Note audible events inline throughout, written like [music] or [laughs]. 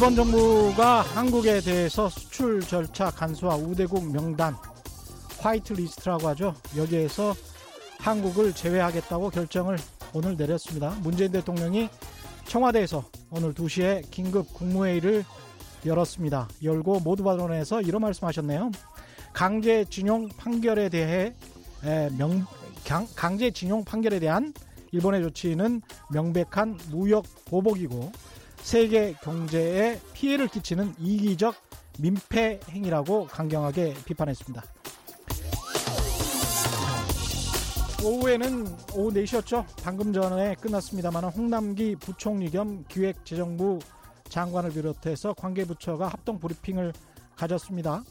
일본 정부가 한국에 대해서 수출 절차 간소화 우대국 명단 화이트 리스트라고 하죠. 여기에서 한국을 제외하겠다고 결정을 오늘 내렸습니다. 문재인 대통령이 청와대에서 오늘 2시에 긴급 국무회의를 열었습니다. 열고 모두 발언에서 이런 말씀하셨네요. 강제징용 판결에 대해 명, 강제징용 판결에 대한 일본의 조치는 명백한 무역 보복이고 세계 경제에 피해를 끼치는 이기적 민폐 행위라고 강경하게 비판했습니다. 오후에는 오후 4시였죠. 방금 전에 끝났습니다만 홍남기 부총리 겸 기획재정부 장관을 비롯해서 관계부처가 합동 브리핑을 가졌습니다.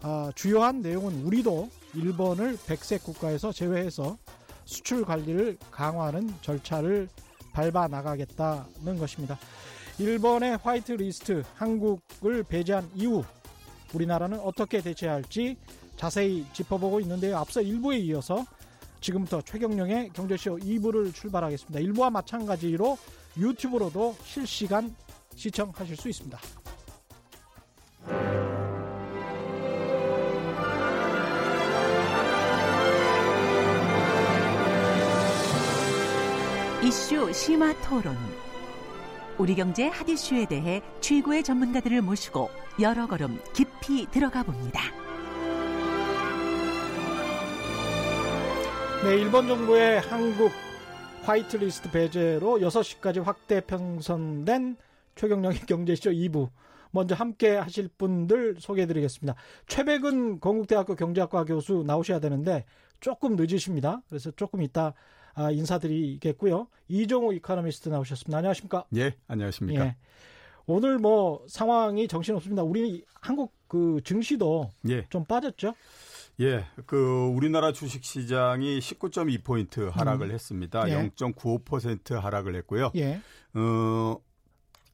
아, 주요한 내용은 우리도 일본을 백색 국가에서 제외해서 수출 관리를 강화하는 절차를 밟아 나가겠다는 것입니다. 일본의 화이트 리스트 한국을 배제한 이후 우리나라는 어떻게 대처할지 자세히 짚어보고 있는데요. 앞서 1부에 이어서 지금부터 최경령의 경제쇼 2부를 출발하겠습니다. 1부와 마찬가지로 유튜브로도 실시간 시청하실 수 있습니다. 이슈 심화 토론. 우리 경제 핫 이슈에 대해 최고의 전문가들을 모시고 여러 걸음 깊이 들어가 봅니다. 네, 일본 정부의 한국 화이트리스트 배제로 6시까지 확대 편성된 최경령의 경제쇼 2부. 먼저 함께 하실 분들 소개해 드리겠습니다. 최백은 건국대학교 경제학과 교수 나오셔야 되는데 조금 늦으십니다. 그래서 조금 이따 아, 인사드리겠고요. 이종호 이카노미스트 나오셨습니다. 안녕하십니까? 예, 안녕하십니까? 예. 오늘 뭐 상황이 정신없습니다. 우리 한국 그 증시도 예. 좀 빠졌죠? 예, 그 우리나라 주식 시장이 19.2포인트 하락을 음. 했습니다. 예. 0.95% 하락을 했고요. 예. 어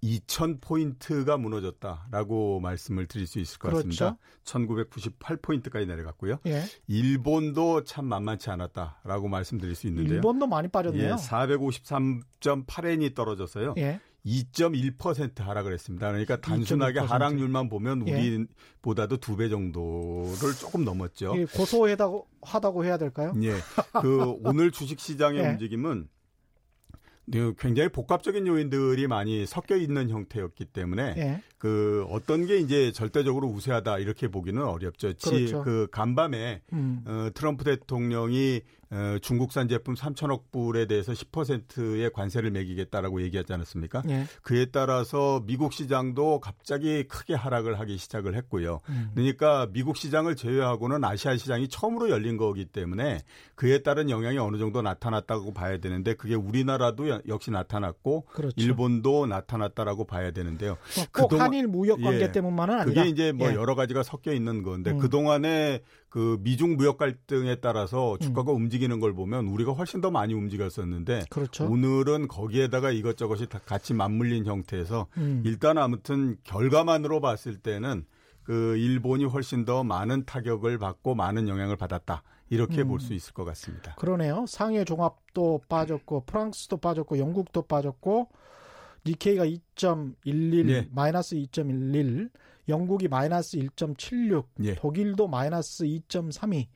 2,000포인트가 무너졌다라고 말씀을 드릴 수 있을 것 그렇죠. 같습니다. 1998포인트까지 내려갔고요. 예. 일본도 참 만만치 않았다라고 말씀드릴 수 있는데요. 일본도 많이 빠졌네요. 예, 453.8엔이 떨어져서요. 예. 2.1% 하락을 했습니다. 그러니까 단순하게 2.1%. 하락률만 보면 예. 우리보다도 두 배 정도를 조금 넘었죠. 고소하다고 하다고 해야 될까요? 예. 그 오늘 주식 시장의 예. 움직임은 네, 굉장히 복합적인 요인들이 많이 섞여 있는 형태였기 때문에 예. 그 어떤 게 이제 절대적으로 우세하다 이렇게 보기는 어렵죠. 그렇죠. 그 간밤에 음. 어, 트럼프 대통령이 어, 중국산 제품 3천억 불에 대해서 10%의 관세를 매기겠다라고 얘기하지 않았습니까? 예. 그에 따라서 미국 시장도 갑자기 크게 하락을 하기 시작을 했고요. 음. 그러니까 미국 시장을 제외하고는 아시아 시장이 처음으로 열린 거기 때문에 그에 따른 영향이 어느 정도 나타났다고 봐야 되는데 그게 우리나라도 역시 나타났고 그렇죠. 일본도 나타났다라고 봐야 되는데요. 꼭 그동안, 한일 무역 관계 예, 때문만은 아니라 그게 이제 뭐 예. 여러 가지가 섞여 있는 건데 음. 그 동안에 그 미중 무역 갈등에 따라서 주가가 음. 움직이 는 걸 보면 우리가 훨씬 더 많이 움직였었는데 그렇죠. 오늘은 거기에다가 이것저것이 다 같이 맞물린 형태에서 음. 일단 아무튼 결과만으로 봤을 때는 그 일본이 훨씬 더 많은 타격을 받고 많은 영향을 받았다. 이렇게 음. 볼수 있을 것 같습니다. 그러네요. 상해 종합도 빠졌고 프랑스도 빠졌고 영국도 빠졌고 니케이가 2.11 네. 마이너스 2.11 영국이 마이너스 1.76 네. 독일도 마이너스 2.32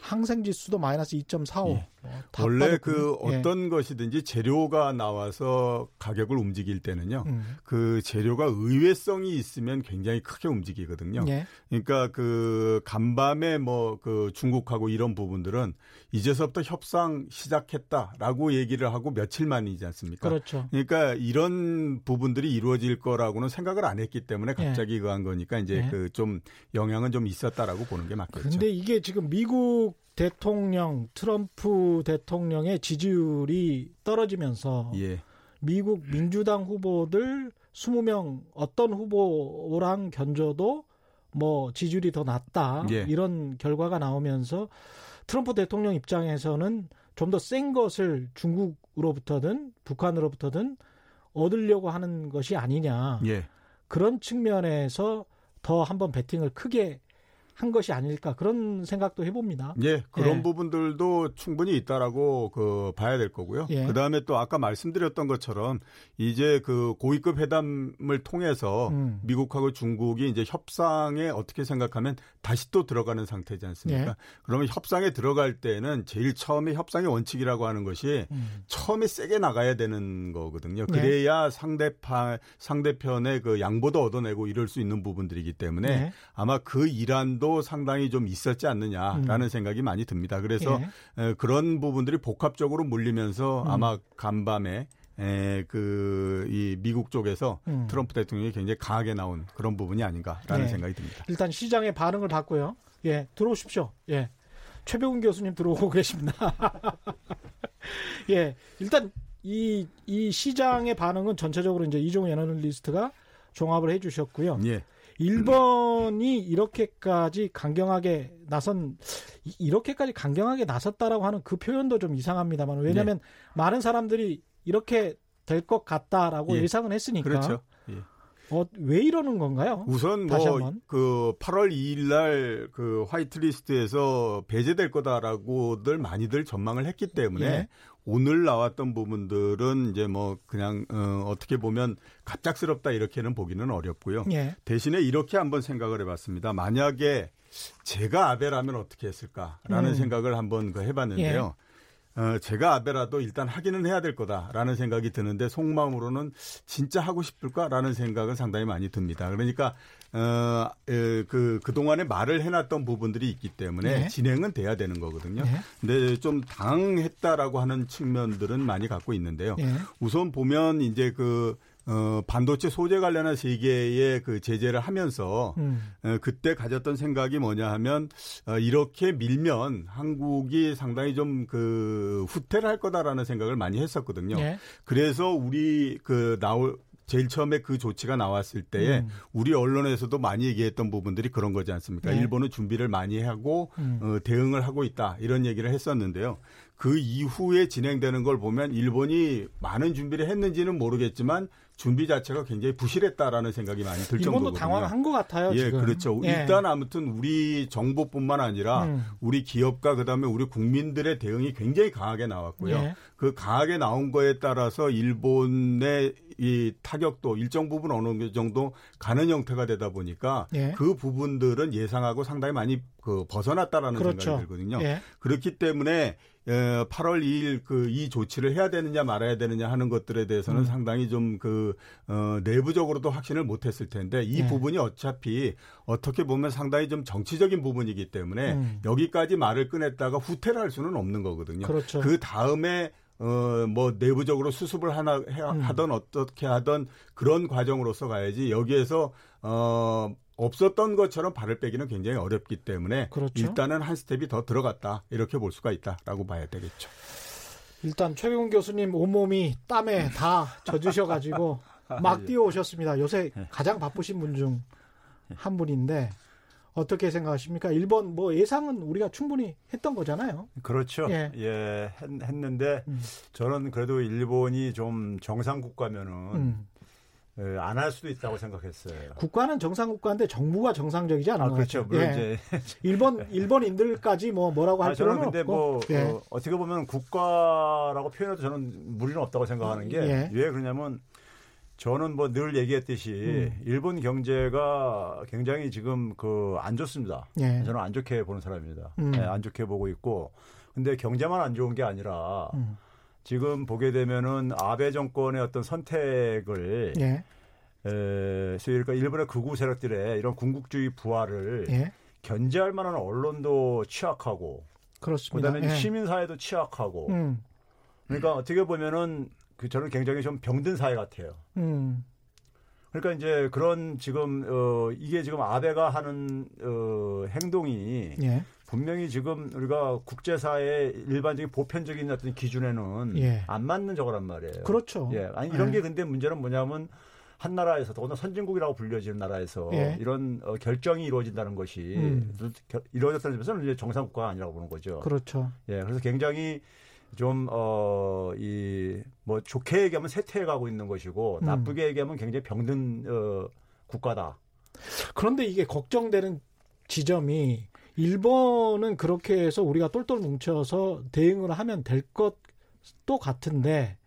항생 지수도 마이너스 2.45. 예. 뭐 원래 그 예. 어떤 것이든지 재료가 나와서 가격을 움직일 때는요. 음. 그 재료가 의외성이 있으면 굉장히 크게 움직이거든요. 예. 그러니까 그 간밤에 뭐 그 중국하고 이런 부분들은 이제서부터 협상 시작했다라고 얘기를 하고 며칠 만이지 않습니까? 그렇죠. 그러니까 이런 부분들이 이루어질 거라고는 생각을 안 했기 때문에 예. 갑자기 예. 그한 거니까 이제 예. 그좀 영향은 좀 있었다라고 보는 게 맞겠죠. 근데 이게 지금 미국 대통령 트럼프 대통령의 지지율이 떨어지면서 예. 미국 민주당 후보들 20명 어떤 후보랑 견줘도 뭐 지지율이 더 낮다 예. 이런 결과가 나오면서 트럼프 대통령 입장에서는 좀 더 센 것을 중국으로부터든 북한으로부터든 얻으려고 하는 것이 아니냐 예. 그런 측면에서 더 한번 베팅을 크게 한 것이 아닐까 그런 생각도 해봅니다. 예, 그런 예. 부분들도 충분히 있다라고 그 봐야 될 거고요. 예. 그 다음에 또 아까 말씀드렸던 것처럼 이제 그 고위급 회담을 통해서 음. 미국하고 중국이 이제 협상에 어떻게 생각하면 다시 또 들어가는 상태지 않습니까? 예. 그러면 협상에 들어갈 때는 제일 처음에 협상의 원칙이라고 하는 것이 음. 처음에 세게 나가야 되는 거거든요. 예. 그래야 상대파 상대편의 그 양보도 얻어내고 이럴 수 있는 부분들이기 때문에 예. 아마 그 이란도 상당히 좀 있었지 않느냐라는 음. 생각이 많이 듭니다. 그래서 예. 그런 부분들이 복합적으로 물리면서 음. 아마 간밤에 에, 그, 이 미국 쪽에서 음. 트럼프 대통령이 굉장히 강하게 나온 그런 부분이 아닌가라는 예. 생각이 듭니다. 일단 시장의 반응을 봤고요. 예, 들어오십시오. 예. 최병훈 교수님 들어오고 [laughs] 계십니다. [laughs] 예, 일단 이, 이 시장의 반응은 전체적으로 이제 이종 애널리스트가 종합을 해 주셨고요. 예. 일본이 이렇게까지 강경하게 나선 이렇게까지 강경하게 나섰다라고 하는 그 표현도 좀 이상합니다만 왜냐하면 네. 많은 사람들이 이렇게 될 것 같다라고 예. 상은 했으니까 그렇죠. 예. 어, 왜 이러는 건가요? 우선 뭐 그 8월 2일 날 그 화이트리스트에서 배제될 거다라고들 많이들 전망을 했기 때문에 예. 오늘 나왔던 부분들은 이제 뭐 그냥 어, 어떻게 보면 갑작스럽다 이렇게는 보기는 어렵고요. 예. 대신에 이렇게 한번 생각을 해봤습니다. 만약에 제가 아베라면 어떻게 했을까라는 음. 생각을 한번 그 해봤는데요. 예. 어, 제가 아베라도 일단 하기는 해야 될 거다라는 생각이 드는데 속마음으로는 진짜 하고 싶을까라는 생각은 상당히 많이 듭니다. 그러니까 어, 에, 그, 그동안에 말을 해놨던 부분들이 있기 때문에 네. 진행은 돼야 되는 거거든요. 네. 근데 좀 당했다라고 하는 측면들은 많이 갖고 있는데요. 네. 우선 보면 이제 그 어, 반도체 소재 관련한 세계의 그 제재를 하면서 음. 어, 그때 가졌던 생각이 뭐냐 하면 어, 이렇게 밀면 한국이 상당히 좀 그 후퇴를 할 거다라는 생각을 많이 했었거든요. 예. 그래서 우리 그 나올 제일 처음에 그 조치가 나왔을 때에 음. 우리 언론에서도 많이 얘기했던 부분들이 그런 거지 않습니까? 네. 일본은 준비를 많이 하고 음. 어, 대응을 하고 있다 이런 얘기를 했었는데요. 그 이후에 진행되는 걸 보면 일본이 많은 준비를 했는지는 모르겠지만 준비 자체가 굉장히 부실했다라는 생각이 많이 들 정도거든요. 일본도 당황한 것 같아요. 예, 지금. 그렇죠. 예. 일단 아무튼 우리 정부뿐만 아니라 음. 우리 기업과 그다음에 우리 국민들의 대응이 굉장히 강하게 나왔고요. 예. 그 강하게 나온 거에 따라서 일본의 이 타격도 일정 부분 어느 정도 가는 형태가 되다 보니까 예. 그 부분들은 예상하고 상당히 많이 그 벗어났다라는 그렇죠. 생각이 들거든요. 예. 그렇기 때문에 8월 2일 그 이 조치를 해야 되느냐 말아야 되느냐 하는 것들에 대해서는 음. 상당히 좀그 어, 내부적으로도 확신을 못했을 텐데 이 네. 부분이 어차피 어떻게 보면 상당히 좀 정치적인 부분이기 때문에 음. 여기까지 말을 꺼냈다가 후퇴를 할 수는 없는 거거든요. 그렇죠. 그 다음에 어, 뭐, 내부적으로 수습을 하나, 해, 음. 하던, 어떻게 하던 그런 과정으로서 가야지, 여기에서, 어, 없었던 것처럼 발을 빼기는 굉장히 어렵기 때문에 그렇죠. 일단은 한 스텝이 더 들어갔다 이렇게 볼 수가 있다라고 봐야 되겠죠. 일단 최병훈 교수님 온몸이 땀에 다 젖으셔가지고 [laughs] 막 예. 뛰어오셨습니다. 요새 예. 가장 바쁘신 분 중 한 분인데 어떻게 생각하십니까? 일본 뭐 예상은 우리가 충분히 했던 거잖아요. 그렇죠. 예, 예 했, 는데 음. 저는 그래도 일본이 좀 정상 국가면은 음. 예, 안할 수도 있다고 생각했어요. 국가는 정상 국가인데 정부가 정상적이지 않은 아, 그렇죠. 물론 예. 이제 [laughs] 일본 [laughs] 일본인들까지 뭐 뭐라고 할 아, 필요는 근데 없고. 뭐 예. 어, 어떻게 보면 국가라고 표현해도 저는 무리는 없다고 생각하는 게왜 예. 그러냐면 저는 뭐 늘 얘기했듯이 음. 일본 경제가 굉장히 지금 그 안 좋습니다. 예. 저는 안 좋게 보는 사람입니다. 음. 네, 안 좋게 보고 있고 근데 경제만 안 좋은 게 아니라 음. 지금 보게 되면은 아베 정권의 어떤 선택을 예. 에, 그러니까 일본의 극우 세력들의 이런 군국주의 부활을 예. 견제할 만한 언론도 취약하고 그렇습니다. 그다음에 예. 시민사회도 취약하고 음. 그러니까 어떻게 보면은 그 저는 굉장히 좀 병든 사회 같아요. 음. 그러니까 이제 그런 지금 어 이게 지금 아베가 하는 어 행동이 예. 분명히 지금 우리가 국제사회 일반적인 보편적인 어떤 기준에는 예. 안 맞는 저거란 말이에요. 그렇죠. 예. 아니 이런 예. 게 근데 문제는 뭐냐면 한 나라에서 더구나 선진국이라고 불려지는 나라에서 예. 이런 어, 결정이 이루어진다는 것이 음. 이루어졌다는 점에서는 이제 정상 국가가 아니라고 보는 거죠. 그렇죠. 예. 그래서 굉장히 좀, 어, 이, 뭐, 좋게 얘기하면 쇠퇴해 가고 있는 것이고, 음. 나쁘게 얘기하면 굉장히 병든, 어, 국가다. 그런데 이게 걱정되는 지점이 일본은 그렇게 해서 우리가 똘똘 뭉쳐서 대응을 하면 될 것도 같은데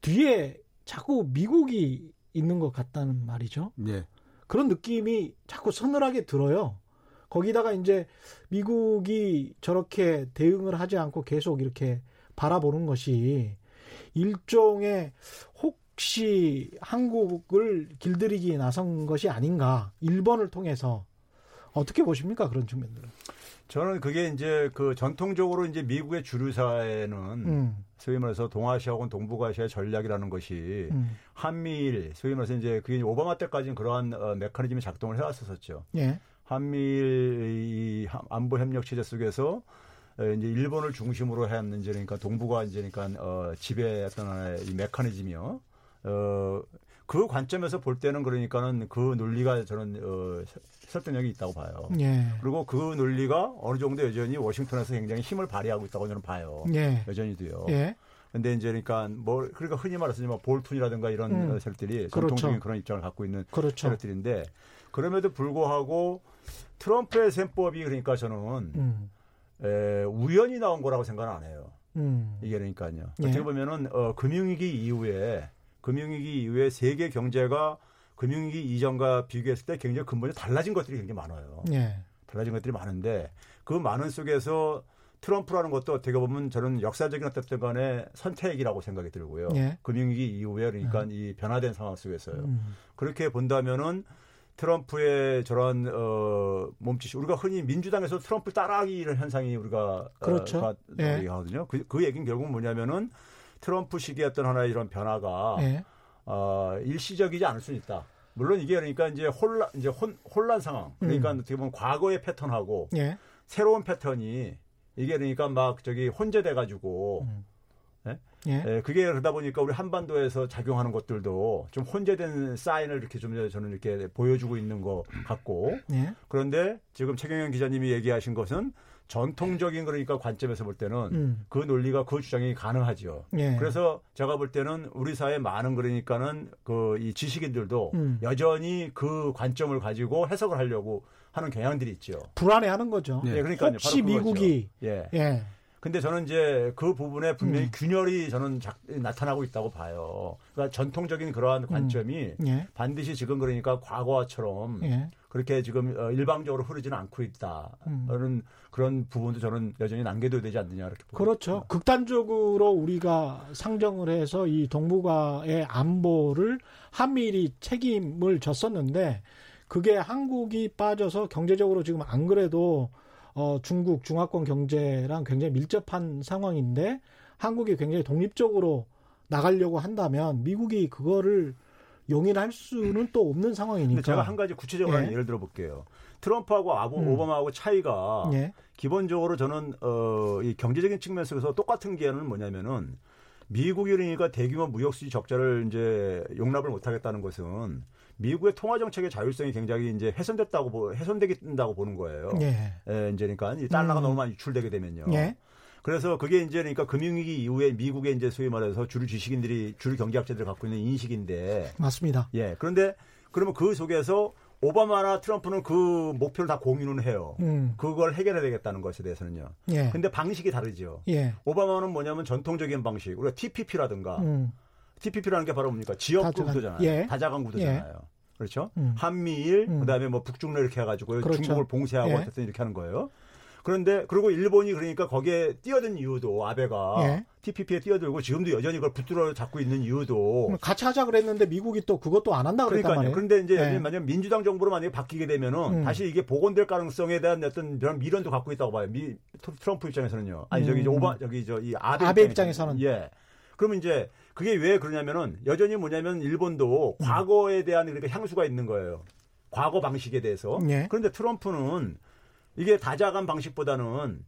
뒤에 자꾸 미국이 있는 것 같다는 말이죠. 네. 그런 느낌이 자꾸 서늘하게 들어요. 거기다가 이제 미국이 저렇게 대응을 하지 않고 계속 이렇게 바라보는 것이 일종의 혹시 한국을 길들이기 나선 것이 아닌가 일본을 통해서 어떻게 보십니까 그런 측면들은? 저는 그게 이제 그 전통적으로 이제 미국의 주류사에는 음. 소위 말해서 동아시아 혹은 동북아시아의 전략이라는 것이 음. 한미일 소위 말해서 이제 그게 오바마 때까지는 그러한 어, 메커니즘이 작동을 해왔었었죠. 예. 한미일 이 안보 협력 체제 속에서 이제 일본을 중심으로 했는지 그러니까 동북아 이제 그러니까 어 지배했던 하나의 이 메커니즘이요. 어, 그 관점에서 볼 때는 그러니까는 그 논리가 저는 어, 설득력이 있다고 봐요. 예. 그리고 그 논리가 어느 정도 여전히 워싱턴에서 굉장히 힘을 발휘하고 있다고 저는 봐요. 예. 여전히도요. 예. 근데 이제 그러니까 뭐 그러니까 흔히 말해서 뭐 볼튼이라든가 이런 음. 세력들이 그렇죠. 전통적인 그런 입장을 갖고 있는 그렇죠. 세력들인데 그럼에도 불구하고 트럼프의 셈법이 그러니까 저는 음. 에, 우연히 나온 거라고 생각은 안 해요. 음. 이게 그러니까요. 예. 어떻게 보면은 어, 금융위기 이후에 금융위기 이후에 세계 경제가 금융위기 이전과 비교했을 때 굉장히 근본이 달라진 것들이 굉장히 많아요. 예. 달라진 것들이 많은데 그 많은 속에서 트럼프라는 것도 어떻게 보면 저는 역사적인 어떤 간에 선택이라고 생각이 들고요. 예. 금융위기 이후에 그러니까 음. 이 변화된 상황 속에서요. 음. 그렇게 본다면은 트럼프의 저런 어 몸짓이 우리가 흔히 민주당에서 트럼프 따라하기 이런 현상이 우리가 그렇죠. 어, 예. 얘기하거든요. 그, 그 얘기는 결국 뭐냐면은 트럼프 시기에 어떤 하나의 이런 변화가 예. 어, 일시적이지 않을 수 있다. 물론 이게 그러니까 이제 혼란 이제 혼, 혼란 상황. 그러니까 음. 어떻게 보면 과거의 패턴하고 예. 새로운 패턴이 이게 그러니까 막 저기 혼재돼 가지고 음. 예? 예. 예, 그게 그러다 보니까 우리 한반도에서 작용하는 것들도 좀 혼재된 사인을 이렇게 좀 저는 이렇게 보여주고 있는 것 같고 예. 그런데 지금 최경영 기자님이 얘기하신 것은 전통적인 그러니까 관점에서 볼 때는 음. 그 논리가 그 주장이 가능하죠. 예. 그래서 제가 볼 때는 우리 사회 많은 그러니까는 그 이 지식인들도 음. 여전히 그 관점을 가지고 해석을 하려고 하는 경향들이 있죠. 불안해하는 거죠. 네, 그러니까 혹시 미국이 예. 예. 근데 저는 이제 그 부분에 분명히 음. 균열이 저는 작, 나타나고 있다고 봐요. 그러니까 전통적인 그러한 음. 관점이 음. 예. 반드시 지금 그러니까 과거처럼 예. 그렇게 지금 어, 일방적으로 흐르지는 않고 있다는 음. 그런 부분도 저는 여전히 남겨둬야 되지 않느냐 이렇게 보고 그렇죠. 있습니다. 극단적으로 우리가 상정을 해서 이 동북아의 안보를 한미일이 책임을 졌었는데 그게 한국이 빠져서 경제적으로 지금 안 그래도 어, 중국 중화권 경제랑 굉장히 밀접한 상황인데 한국이 굉장히 독립적으로 나가려고 한다면 미국이 그거를 용인할 수는 또 없는 상황이니까. 제가 한 가지 구체적으로 예. 예를 들어 볼게요. 트럼프하고 아보, 음. 오바마하고 차이가 예. 기본적으로 저는 어, 이 경제적인 측면에서 똑같은 게는 뭐냐면은 미국이 그러니까 대규모 무역 수지 적자를 이제 용납을 못 하겠다는 것은 미국의 통화 정책의 자율성이 굉장히 이제 훼손됐다고 훼손되겠다고 보는 거예요. 예. 예 이제 그러니까 이 달러가 음. 너무 많이 유출되게 되면요. 예. 그래서 그게 이제 그러니까 금융위기 이후에 미국의 이제 소위 말해서 주류 지식인들이 주류 경제학자들이 갖고 있는 인식인데 맞습니다. 예. 그런데 그러면 그 속에서 오바마나 트럼프는 그 목표를 다 공유는 해요. 음. 그걸 해결해야 되겠다는 것에 대해서는요. 예. 근데 방식이 다르죠. 예. 오바마는 뭐냐면 전통적인 방식, 우리가 TPP라든가 음. TPP라는 게 바로 뭡니까? 지역 구도잖아요. 예. 다자간 구도잖아요. 예. 그렇죠? 음. 한미일, 음. 그다음에 뭐 북중러 이렇게 해가지고 그렇죠. 중국을 봉쇄하고 예. 어쨌든 이렇게 하는 거예요. 그런데 그리고 일본이 그러니까 거기에 뛰어든 이유도 아베가 예. TPP에 뛰어들고 지금도 여전히 그걸 붙들어 잡고 있는 이유도 같이 하자 그랬는데 미국이 또 그것도 안 한다 그랬단 그러니까요. 그런데 이제 예. 만약 민주당 정부로 만약에 바뀌게 되면은 음. 다시 이게 복원될 가능성에 대한 어떤 그런 미련도 갖고 있다고 봐요. 미, 트럼프 입장에서는요. 아니 저기 음. 오바 저기 저 이 아베, 아베 입장에서는, 입장에서는 예. 그러면 이제 그게 왜 그러냐면은 여전히 뭐냐면 일본도 음. 과거에 대한 그러니까 향수가 있는 거예요. 과거 방식에 대해서. 예. 그런데 트럼프는 이게 다자간 방식보다는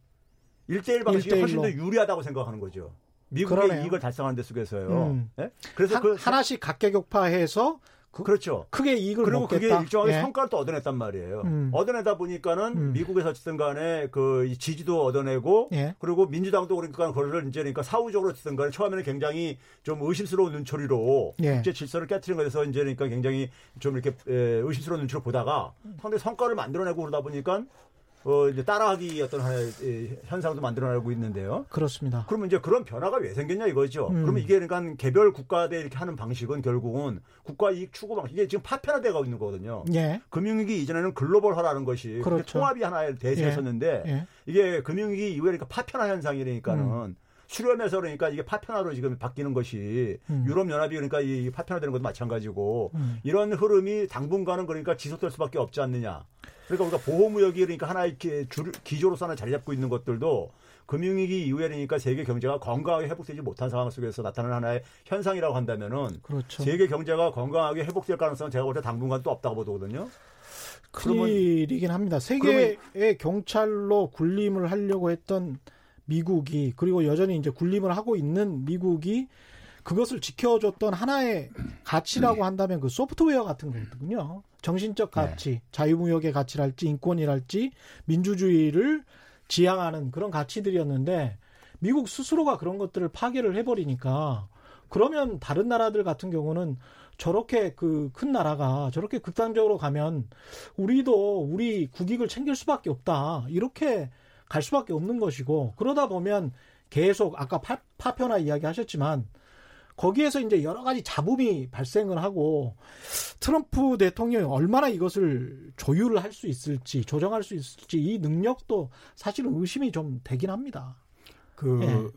일대일 방식이 1대1로. 훨씬 더 유리하다고 생각하는 거죠. 미국의 그러네요. 이익을 달성하는 데 속에서요. 음. 네? 그래서 하, 그 하나씩 각계격파해서 그, 렇죠 크게 이익을 그리고 먹겠다. 그게 일정하게 예. 성과를 또 얻어냈단 말이에요. 음. 얻어내다 보니까는 음. 미국에서 어쨌든 간에 그 지지도 얻어내고 예. 그리고 민주당도 그러니까 그거를 이제 그러니까 사후적으로 어쨌든 간에 처음에는 굉장히 좀 의심스러운 눈초리로 예. 국제 질서를 깨뜨린 것에서 이제 그러니까 굉장히 좀 이렇게 의심스러운 눈초리로 보다가 상당히 성과를 만들어내고 그러다 보니까 어, 이제 따라하기 어떤 하나의 현상도 만들어내고 있는데요. 그렇습니다. 그러면 이제 그런 변화가 왜 생겼냐 이거죠. 음. 그러면 이게 그러니까 개별 국가대 이렇게 하는 방식은 결국은 국가 이익 추구 방식 이게 지금 파편화되고 있는 거거든요. 예. 금융위기 이전에는 글로벌화라는 것이 그렇죠. 통합이 하나의 대세였었는데 예. 예. 이게 금융위기 이후에 그러니까 파편화 현상이니까는 음. 수렴해서 그러니까 이게 파편화로 지금 바뀌는 것이 음. 유럽 연합이 그러니까 이 파편화되는 것도 마찬가지고 음. 이런 흐름이 당분간은 그러니까 지속될 수밖에 없지 않느냐. 그러니까 우리가 보호무역이 그러니까 하나의 줄, 기조로서 하나 자리 잡고 있는 것들도 금융위기 이후에 그러니까 세계 경제가 건강하게 회복되지 못한 상황 속에서 나타나는 하나의 현상이라고 한다면은 그렇죠. 세계 경제가 건강하게 회복될 가능성은 제가 볼 때 당분간 또 없다고 보거든요. 큰일이긴 합니다. 세계의 그러면, 경찰로 군림을 하려고 했던 미국이 그리고 여전히 이제 군림을 하고 있는 미국이 그것을 지켜줬던 하나의 가치라고 한다면 그 소프트웨어 같은 거거든요. 정신적 가치, 네. 자유무역의 가치랄지 인권이랄지 민주주의를 지향하는 그런 가치들이었는데 미국 스스로가 그런 것들을 파괴를 해버리니까 그러면 다른 나라들 같은 경우는 저렇게 그 큰 나라가 저렇게 극단적으로 가면 우리도 우리 국익을 챙길 수밖에 없다. 이렇게 갈 수밖에 없는 것이고 그러다 보면 계속 아까 파, 파편화 이야기 하셨지만 거기에서 이제 여러 가지 잡음이 발생을 하고 트럼프 대통령이 얼마나 이것을 조율을 할 수 있을지 조정할 수 있을지 이 능력도 사실은 의심이 좀 되긴 합니다. 그 네.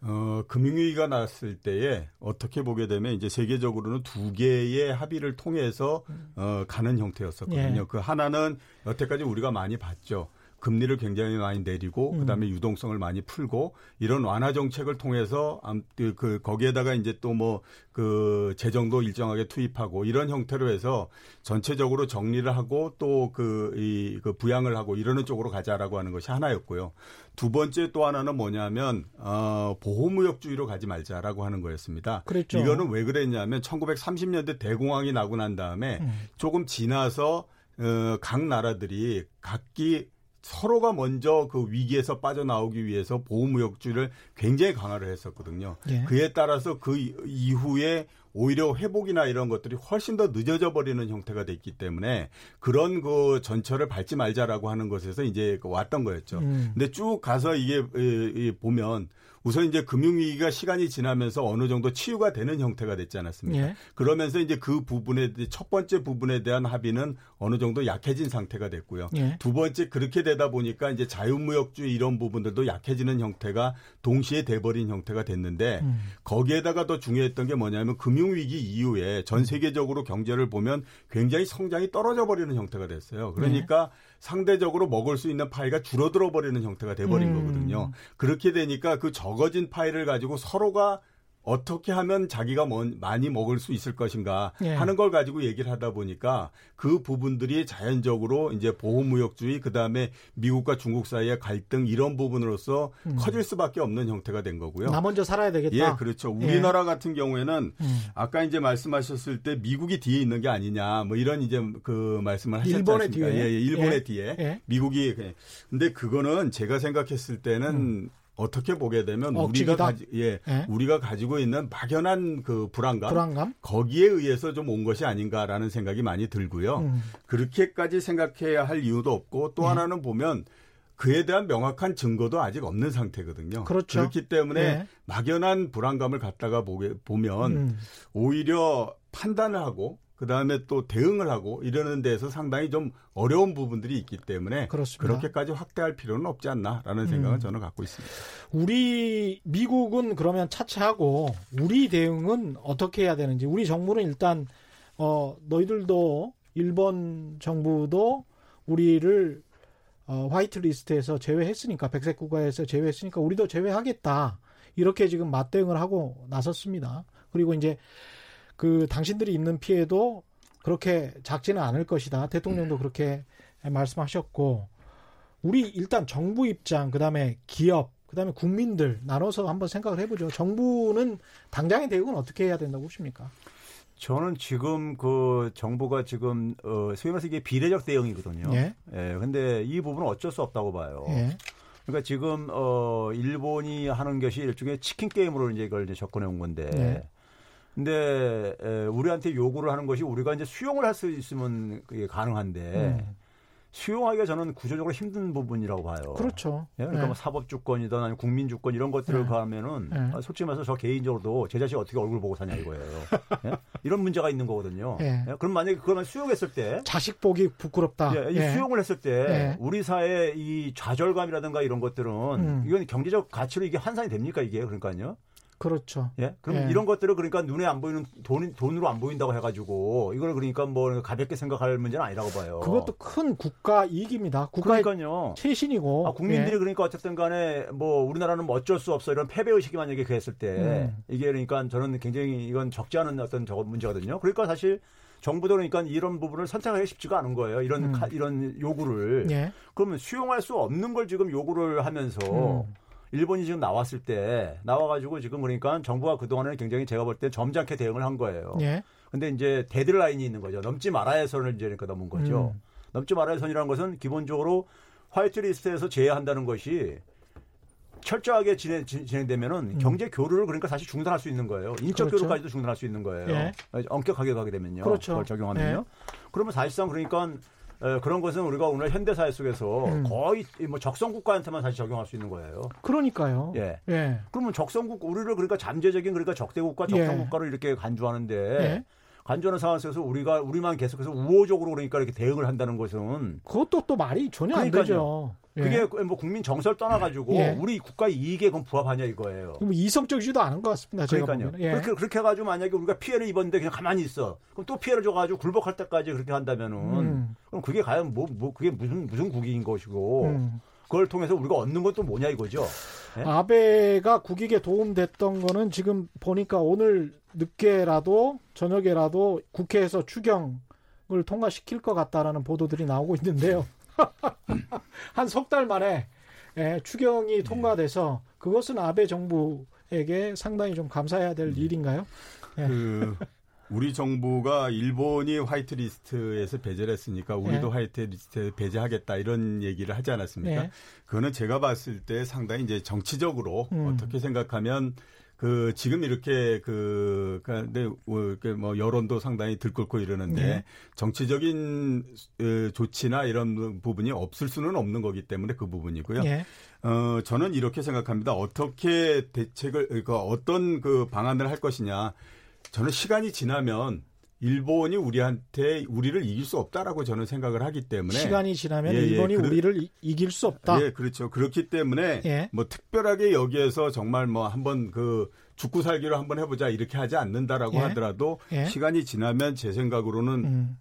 어, 금융위기가 났을 때에 어떻게 보게 되면 이제 세계적으로는 두 개의 합의를 통해서 어, 가는 형태였었거든요. 네. 그 하나는 여태까지 우리가 많이 봤죠. 금리를 굉장히 많이 내리고 음. 그다음에 유동성을 많이 풀고 이런 완화 정책을 통해서 그, 그 거기에다가 이제 또 뭐 그 재정도 일정하게 투입하고 이런 형태로 해서 전체적으로 정리를 하고 또그이그 부양을 하고 이러는 쪽으로 가자라고 하는 것이 하나였고요. 두 번째 또 하나는 뭐냐면 어 보호무역주의로 가지 말자라고 하는 거였습니다. 그랬죠. 이거는 왜 그랬냐면 1930년대 대공황이 나고 난 다음에 음. 조금 지나서 어, 각 나라들이 각기 서로가 먼저 그 위기에서 빠져나오기 위해서 보호무역주의를 굉장히 강화를 했었거든요. 예. 그에 따라서 그 이후에 오히려 회복이나 이런 것들이 훨씬 더 늦어져 버리는 형태가 됐기 때문에 그런 그 전철을 밟지 말자라고 하는 것에서 이제 왔던 거였죠. 음. 근데 쭉 가서 이게 보면 우선 이제 금융위기가 시간이 지나면서 어느 정도 치유가 되는 형태가 됐지 않았습니까? 예. 그러면서 이제 그 부분에 첫 번째 부분에 대한 합의는 어느 정도 약해진 상태가 됐고요. 예. 두 번째 그렇게 되다 보니까 이제 자유무역주의 이런 부분들도 약해지는 형태가 동시에 돼버린 형태가 됐는데 음. 거기에다가 더 중요했던 게 뭐냐면 금융위기 이후에 전 세계적으로 경제를 보면 굉장히 성장이 떨어져 버리는 형태가 됐어요. 그러니까 예. 상대적으로 먹을 수 있는 파이가 줄어들어 버리는 형태가 돼버린 음. 거거든요. 그렇게 되니까 그 적어진 파이를 가지고 서로가 어떻게 하면 자기가 많이 먹을 수 있을 것인가 예. 하는 걸 가지고 얘기를 하다 보니까 그 부분들이 자연적으로 이제 보호무역주의 그다음에 미국과 중국 사이의 갈등 이런 부분으로서 음. 커질 수밖에 없는 형태가 된 거고요. 나 먼저 살아야 되겠다. 예, 그렇죠. 예. 우리나라 예. 같은 경우에는 음. 아까 이제 말씀하셨을 때 미국이 뒤에 있는 게 아니냐 뭐 이런 이제 그 말씀을 하셨지 일본의 않습니까? 뒤에. 예, 예 일본의 예. 뒤에 예. 미국이 근데 그거는 제가 생각했을 때는 음. 어떻게 보게 되면 억지기다? 우리가 가지, 예, 네? 우리가 가지고 있는 막연한 그 불안감, 불안감? 거기에 의해서 좀 온 것이 아닌가라는 생각이 많이 들고요. 음. 그렇게까지 생각해야 할 이유도 없고 또 네. 하나는 보면 그에 대한 명확한 증거도 아직 없는 상태거든요. 그렇죠. 그렇기 때문에 네. 막연한 불안감을 갖다가 보게 보면 음. 오히려 판단을 하고 그 다음에 또 대응을 하고 이러는 데서 상당히 좀 어려운 부분들이 있기 때문에 그렇습니다. 그렇게까지 확대할 필요는 없지 않나라는 생각을 음. 저는 갖고 있습니다. 우리 미국은 그러면 차치하고 우리 대응은 어떻게 해야 되는지 우리 정부는 일단 어 너희들도 일본 정부도 우리를 어, 화이트 리스트에서 제외했으니까 백색 국가에서 제외했으니까 우리도 제외하겠다 이렇게 지금 맞대응을 하고 나섰습니다. 그리고 이제 그 당신들이 입는 피해도 그렇게 작지는 않을 것이다. 대통령도 그렇게 말씀하셨고 우리 일단 정부 입장 그다음에 기업 그다음에 국민들 나눠서 한번 생각을 해보죠. 정부는 당장의 대응은 어떻게 해야 된다고 보십니까? 저는 지금 그 정부가 지금 어 소위 말해서 이게 비례적 대응이거든요. 예. 예. 근데 이 부분은 어쩔 수 없다고 봐요. 예. 그러니까 지금 어 일본이 하는 것이 일종의 치킨 게임으로 이제 이걸 이제 접근해 온 건데 예. 근데 에, 우리한테 요구를 하는 것이 우리가 이제 수용을 할 수 있으면 그게 가능한데 음. 수용하기가 저는 구조적으로 힘든 부분이라고 봐요. 그렇죠. 예? 그러니까 네. 뭐 사법 주권이든 아니면 국민 주권 이런 것들을 네. 가면은 네. 아, 솔직히 말해서 저 개인적으로도 제 자식 어떻게 얼굴 보고 사냐 이거예요. 예? 이런 문제가 있는 거거든요. 네. 예? 그럼 만약에 그거만 수용했을 때 자식 보기 부끄럽다. 예, 이 예. 수용을 했을 때 예. 우리 사회 이 좌절감이라든가 이런 것들은 음. 이건 경제적 가치로 이게 환산이 됩니까 이게 그러니까요. 그렇죠. 예. 그럼 예. 이런 것들을 그러니까 눈에 안 보이는 돈, 돈으로 안 보인다고 해가지고 이걸 그러니까 뭐 가볍게 생각할 문제는 아니라고 봐요. 그것도 큰 국가 이익입니다. 국가의 그러니까요. 최신이고. 아, 국민들이 예. 그러니까 어쨌든 간에 뭐 우리나라는 뭐 어쩔 수 없어 이런 패배 의식이 만약에 그랬을 때 음. 이게 그러니까 저는 굉장히 이건 적지 않은 어떤 저 문제거든요. 그러니까 사실 정부도 그러니까 이런 부분을 선택하기 쉽지가 않은 거예요. 이런 음. 카, 이런 요구를. 예. 그러면 수용할 수 없는 걸 지금 요구를 하면서 음. 일본이 지금 나왔을 때 나와가지고 지금 그러니까 정부가 그동안에 굉장히 제가 볼 때 점잖게 대응을 한 거예요. 예. 근데 이제 데드라인이 있는 거죠. 넘지 말아야 선을 이제 그러니까 넘은 거죠. 음. 넘지 말아야 선이라는 것은 기본적으로 화이트리스트에서 제외한다는 것이 철저하게 진행, 진행되면은 음. 경제 교류를 그러니까 사실 중단할 수 있는 거예요. 인적 그렇죠. 교류까지도 중단할 수 있는 거예요. 예. 엄격하게 가게 되면요. 그렇죠. 그걸 적용하면요. 예. 그러면 사실상 그러니까 에, 그런 것은 우리가 오늘 현대 사회 속에서 음. 거의 뭐 적성 국가한테만 사실 적용할 수 있는 거예요. 그러니까요. 예. 예. 그러면 적성국 우리를 그러니까 잠재적인 그러니까 적대국가 적성국가로 예. 이렇게 간주하는데 예. 간주하는 상황 에서 우리가 우리만 계속해서 우호적으로 그러니까 이렇게 대응을 한다는 것은 그것도 또 말이 전혀 안 그러니까요. 되죠. 예. 그게 뭐 국민 정서를 떠나가지고 예. 우리 국가 이익에 그럼 부합하냐 이거예요. 뭐 이성적이지도 않은 것 같습니다. 그러니까요. 예. 그렇게 그렇게 해가지고 만약에 우리가 피해를 입었는데 그냥 가만히 있어. 그럼 또 피해를 줘가지고 굴복할 때까지 그렇게 한다면은 음. 그럼 그게 과연 뭐, 뭐 그게 무슨 무슨 국익인 것이고 음. 그걸 통해서 우리가 얻는 것도 뭐냐 이거죠. 예? 아베가 국익에 도움됐던 거는 지금 보니까 오늘 늦게라도 저녁에라도 국회에서 추경 을 통과시킬 것 같다라는 보도들이 나오고 있는데요. [laughs] [laughs] 한 석 달 만에 예, 추경이 통과돼서 그것은 아베 정부에게 상당히 좀 감사해야 될 네. 일인가요? 예. 그 우리 정부가 일본이 화이트리스트에서 배제를 했으니까 우리도 네. 화이트리스트에 배제하겠다 이런 얘기를 하지 않았습니까? 네. 그거는 제가 봤을 때 상당히 이제 정치적으로 음. 어떻게 생각하면 그 지금 이렇게 그 근데 뭐, 뭐 여론도 상당히 들끓고 이러는데 네. 정치적인 조치나 이런 부분이 없을 수는 없는 거기 때문에 그 부분이고요. 네. 어 저는 이렇게 생각합니다. 어떻게 대책을 그러니까 어떤 그 방안을 할 것이냐. 저는 시간이 지나면 일본이 우리한테 우리를 이길 수 없다라고 저는 생각을 하기 때문에 시간이 지나면 예, 예, 일본이 그러, 우리를 이 길 수 없다. 예, 그렇죠. 그렇기 때문에 예. 뭐 특별하게 여기에서 정말 뭐 한번 그 죽고 살기로 한번 해보자 이렇게 하지 않는다라고 예. 하더라도 예. 시간이 지나면 제 생각으로는 음.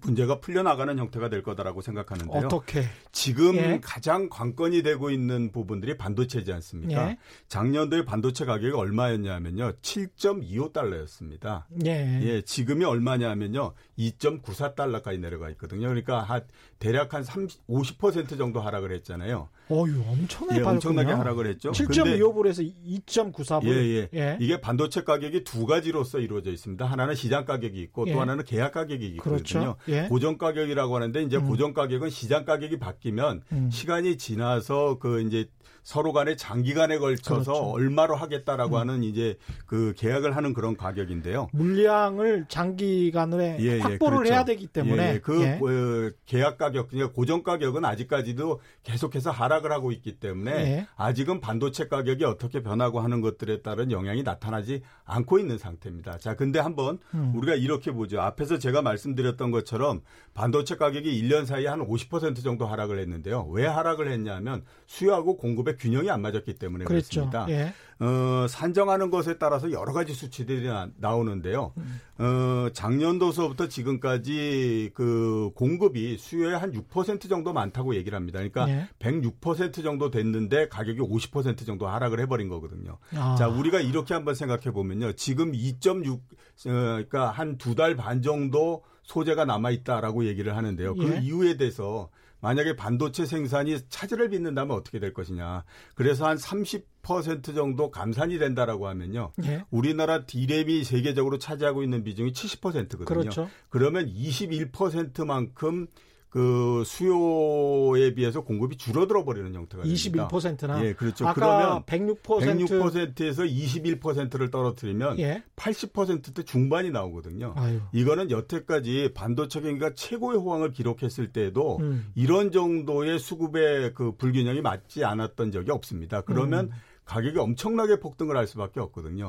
문제가 풀려나가는 형태가 될 거다라고 생각하는데요. 어떻게? 지금 예. 가장 관건이 되고 있는 부분들이 반도체지 않습니까? 예. 작년도에 반도체 가격이 얼마였냐면요. 7.25달러였습니다. 예. 예. 지금이 얼마냐면요. 2.94달러까지 내려가 있거든요. 그러니까 한 대략 한 30, 50% 정도 하락을 했잖아요. 어유 엄청나게 예, 엄청나게 하락을 했죠. 7.25불에서 2.94불. 예, 예, 예. 이게 반도체 가격이 두 가지로서 이루어져 있습니다. 하나는 시장 가격이 있고 또 예. 하나는 계약 가격이 있거든요. 그렇죠. 예. 고정 가격이라고 하는데 이제 음. 고정 가격은 시장 가격이 바뀌면 음. 시간이 지나서 그 이제 서로 간에 장기간에 걸쳐서 그렇죠. 얼마로 하겠다라고 음. 하는 이제 그 계약을 하는 그런 가격인데요. 물량을 장기간에 예, 예, 확보를 그렇죠. 해야 되기 때문에 예, 예. 그 예. 그 계약 가격 그러니까 고정 가격은 아직까지도 계속해서 하락을 하고 있기 때문에 예. 아직은 반도체 가격이 어떻게 변하고 하는 것들에 따른 영향이 나타나지 않고 있는 상태입니다. 자, 근데 한번 음. 우리가 이렇게 보죠. 앞에서 제가 말씀드렸던 것처럼 반도체 가격이 1년 사이에 한 50% 정도 하락을 했는데요. 왜 하락을 했냐면 수요하고 공급의 기업의 균형이 안 맞았기 때문에 그랬죠. 그렇습니다. 예. 어, 산정하는 것에 따라서 여러 가지 수치들이 나, 오는데요 음. 어, 작년도서부터 지금까지 그 공급이 수요의 한 6% 정도 많다고 얘기를 합니다. 그러니까 예. 106% 정도 됐는데 가격이 50% 정도 하락을 해버린 거거든요. 아. 자, 우리가 이렇게 한번 생각해 보면요. 지금 2.6, 어, 그러니까 한 두 달 반 정도 소재가 남아 있다라고 얘기를 하는데요. 그 예. 이유에 대해서 만약에 반도체 생산이 차질을 빚는다면 어떻게 될 것이냐. 그래서 한 30% 정도 감산이 된다라고 하면요. 예. 우리나라 디램이 세계적으로 차지하고 있는 비중이 70%거든요. 그렇죠. 그러면 21%만큼 그 수요에 비해서 공급이 줄어들어 버리는 형태가 됩니다. 21%나. 예, 그렇죠. 그러면 106% 106%에서 21%를 떨어뜨리면 예. 80%대 중반이 나오거든요. 아유. 이거는 여태까지 반도체 경기가 최고의 호황을 기록했을 때에도 음. 이런 정도의 수급의 그 불균형이 맞지 않았던 적이 없습니다. 그러면 음. 가격이 엄청나게 폭등을 할 수밖에 없거든요.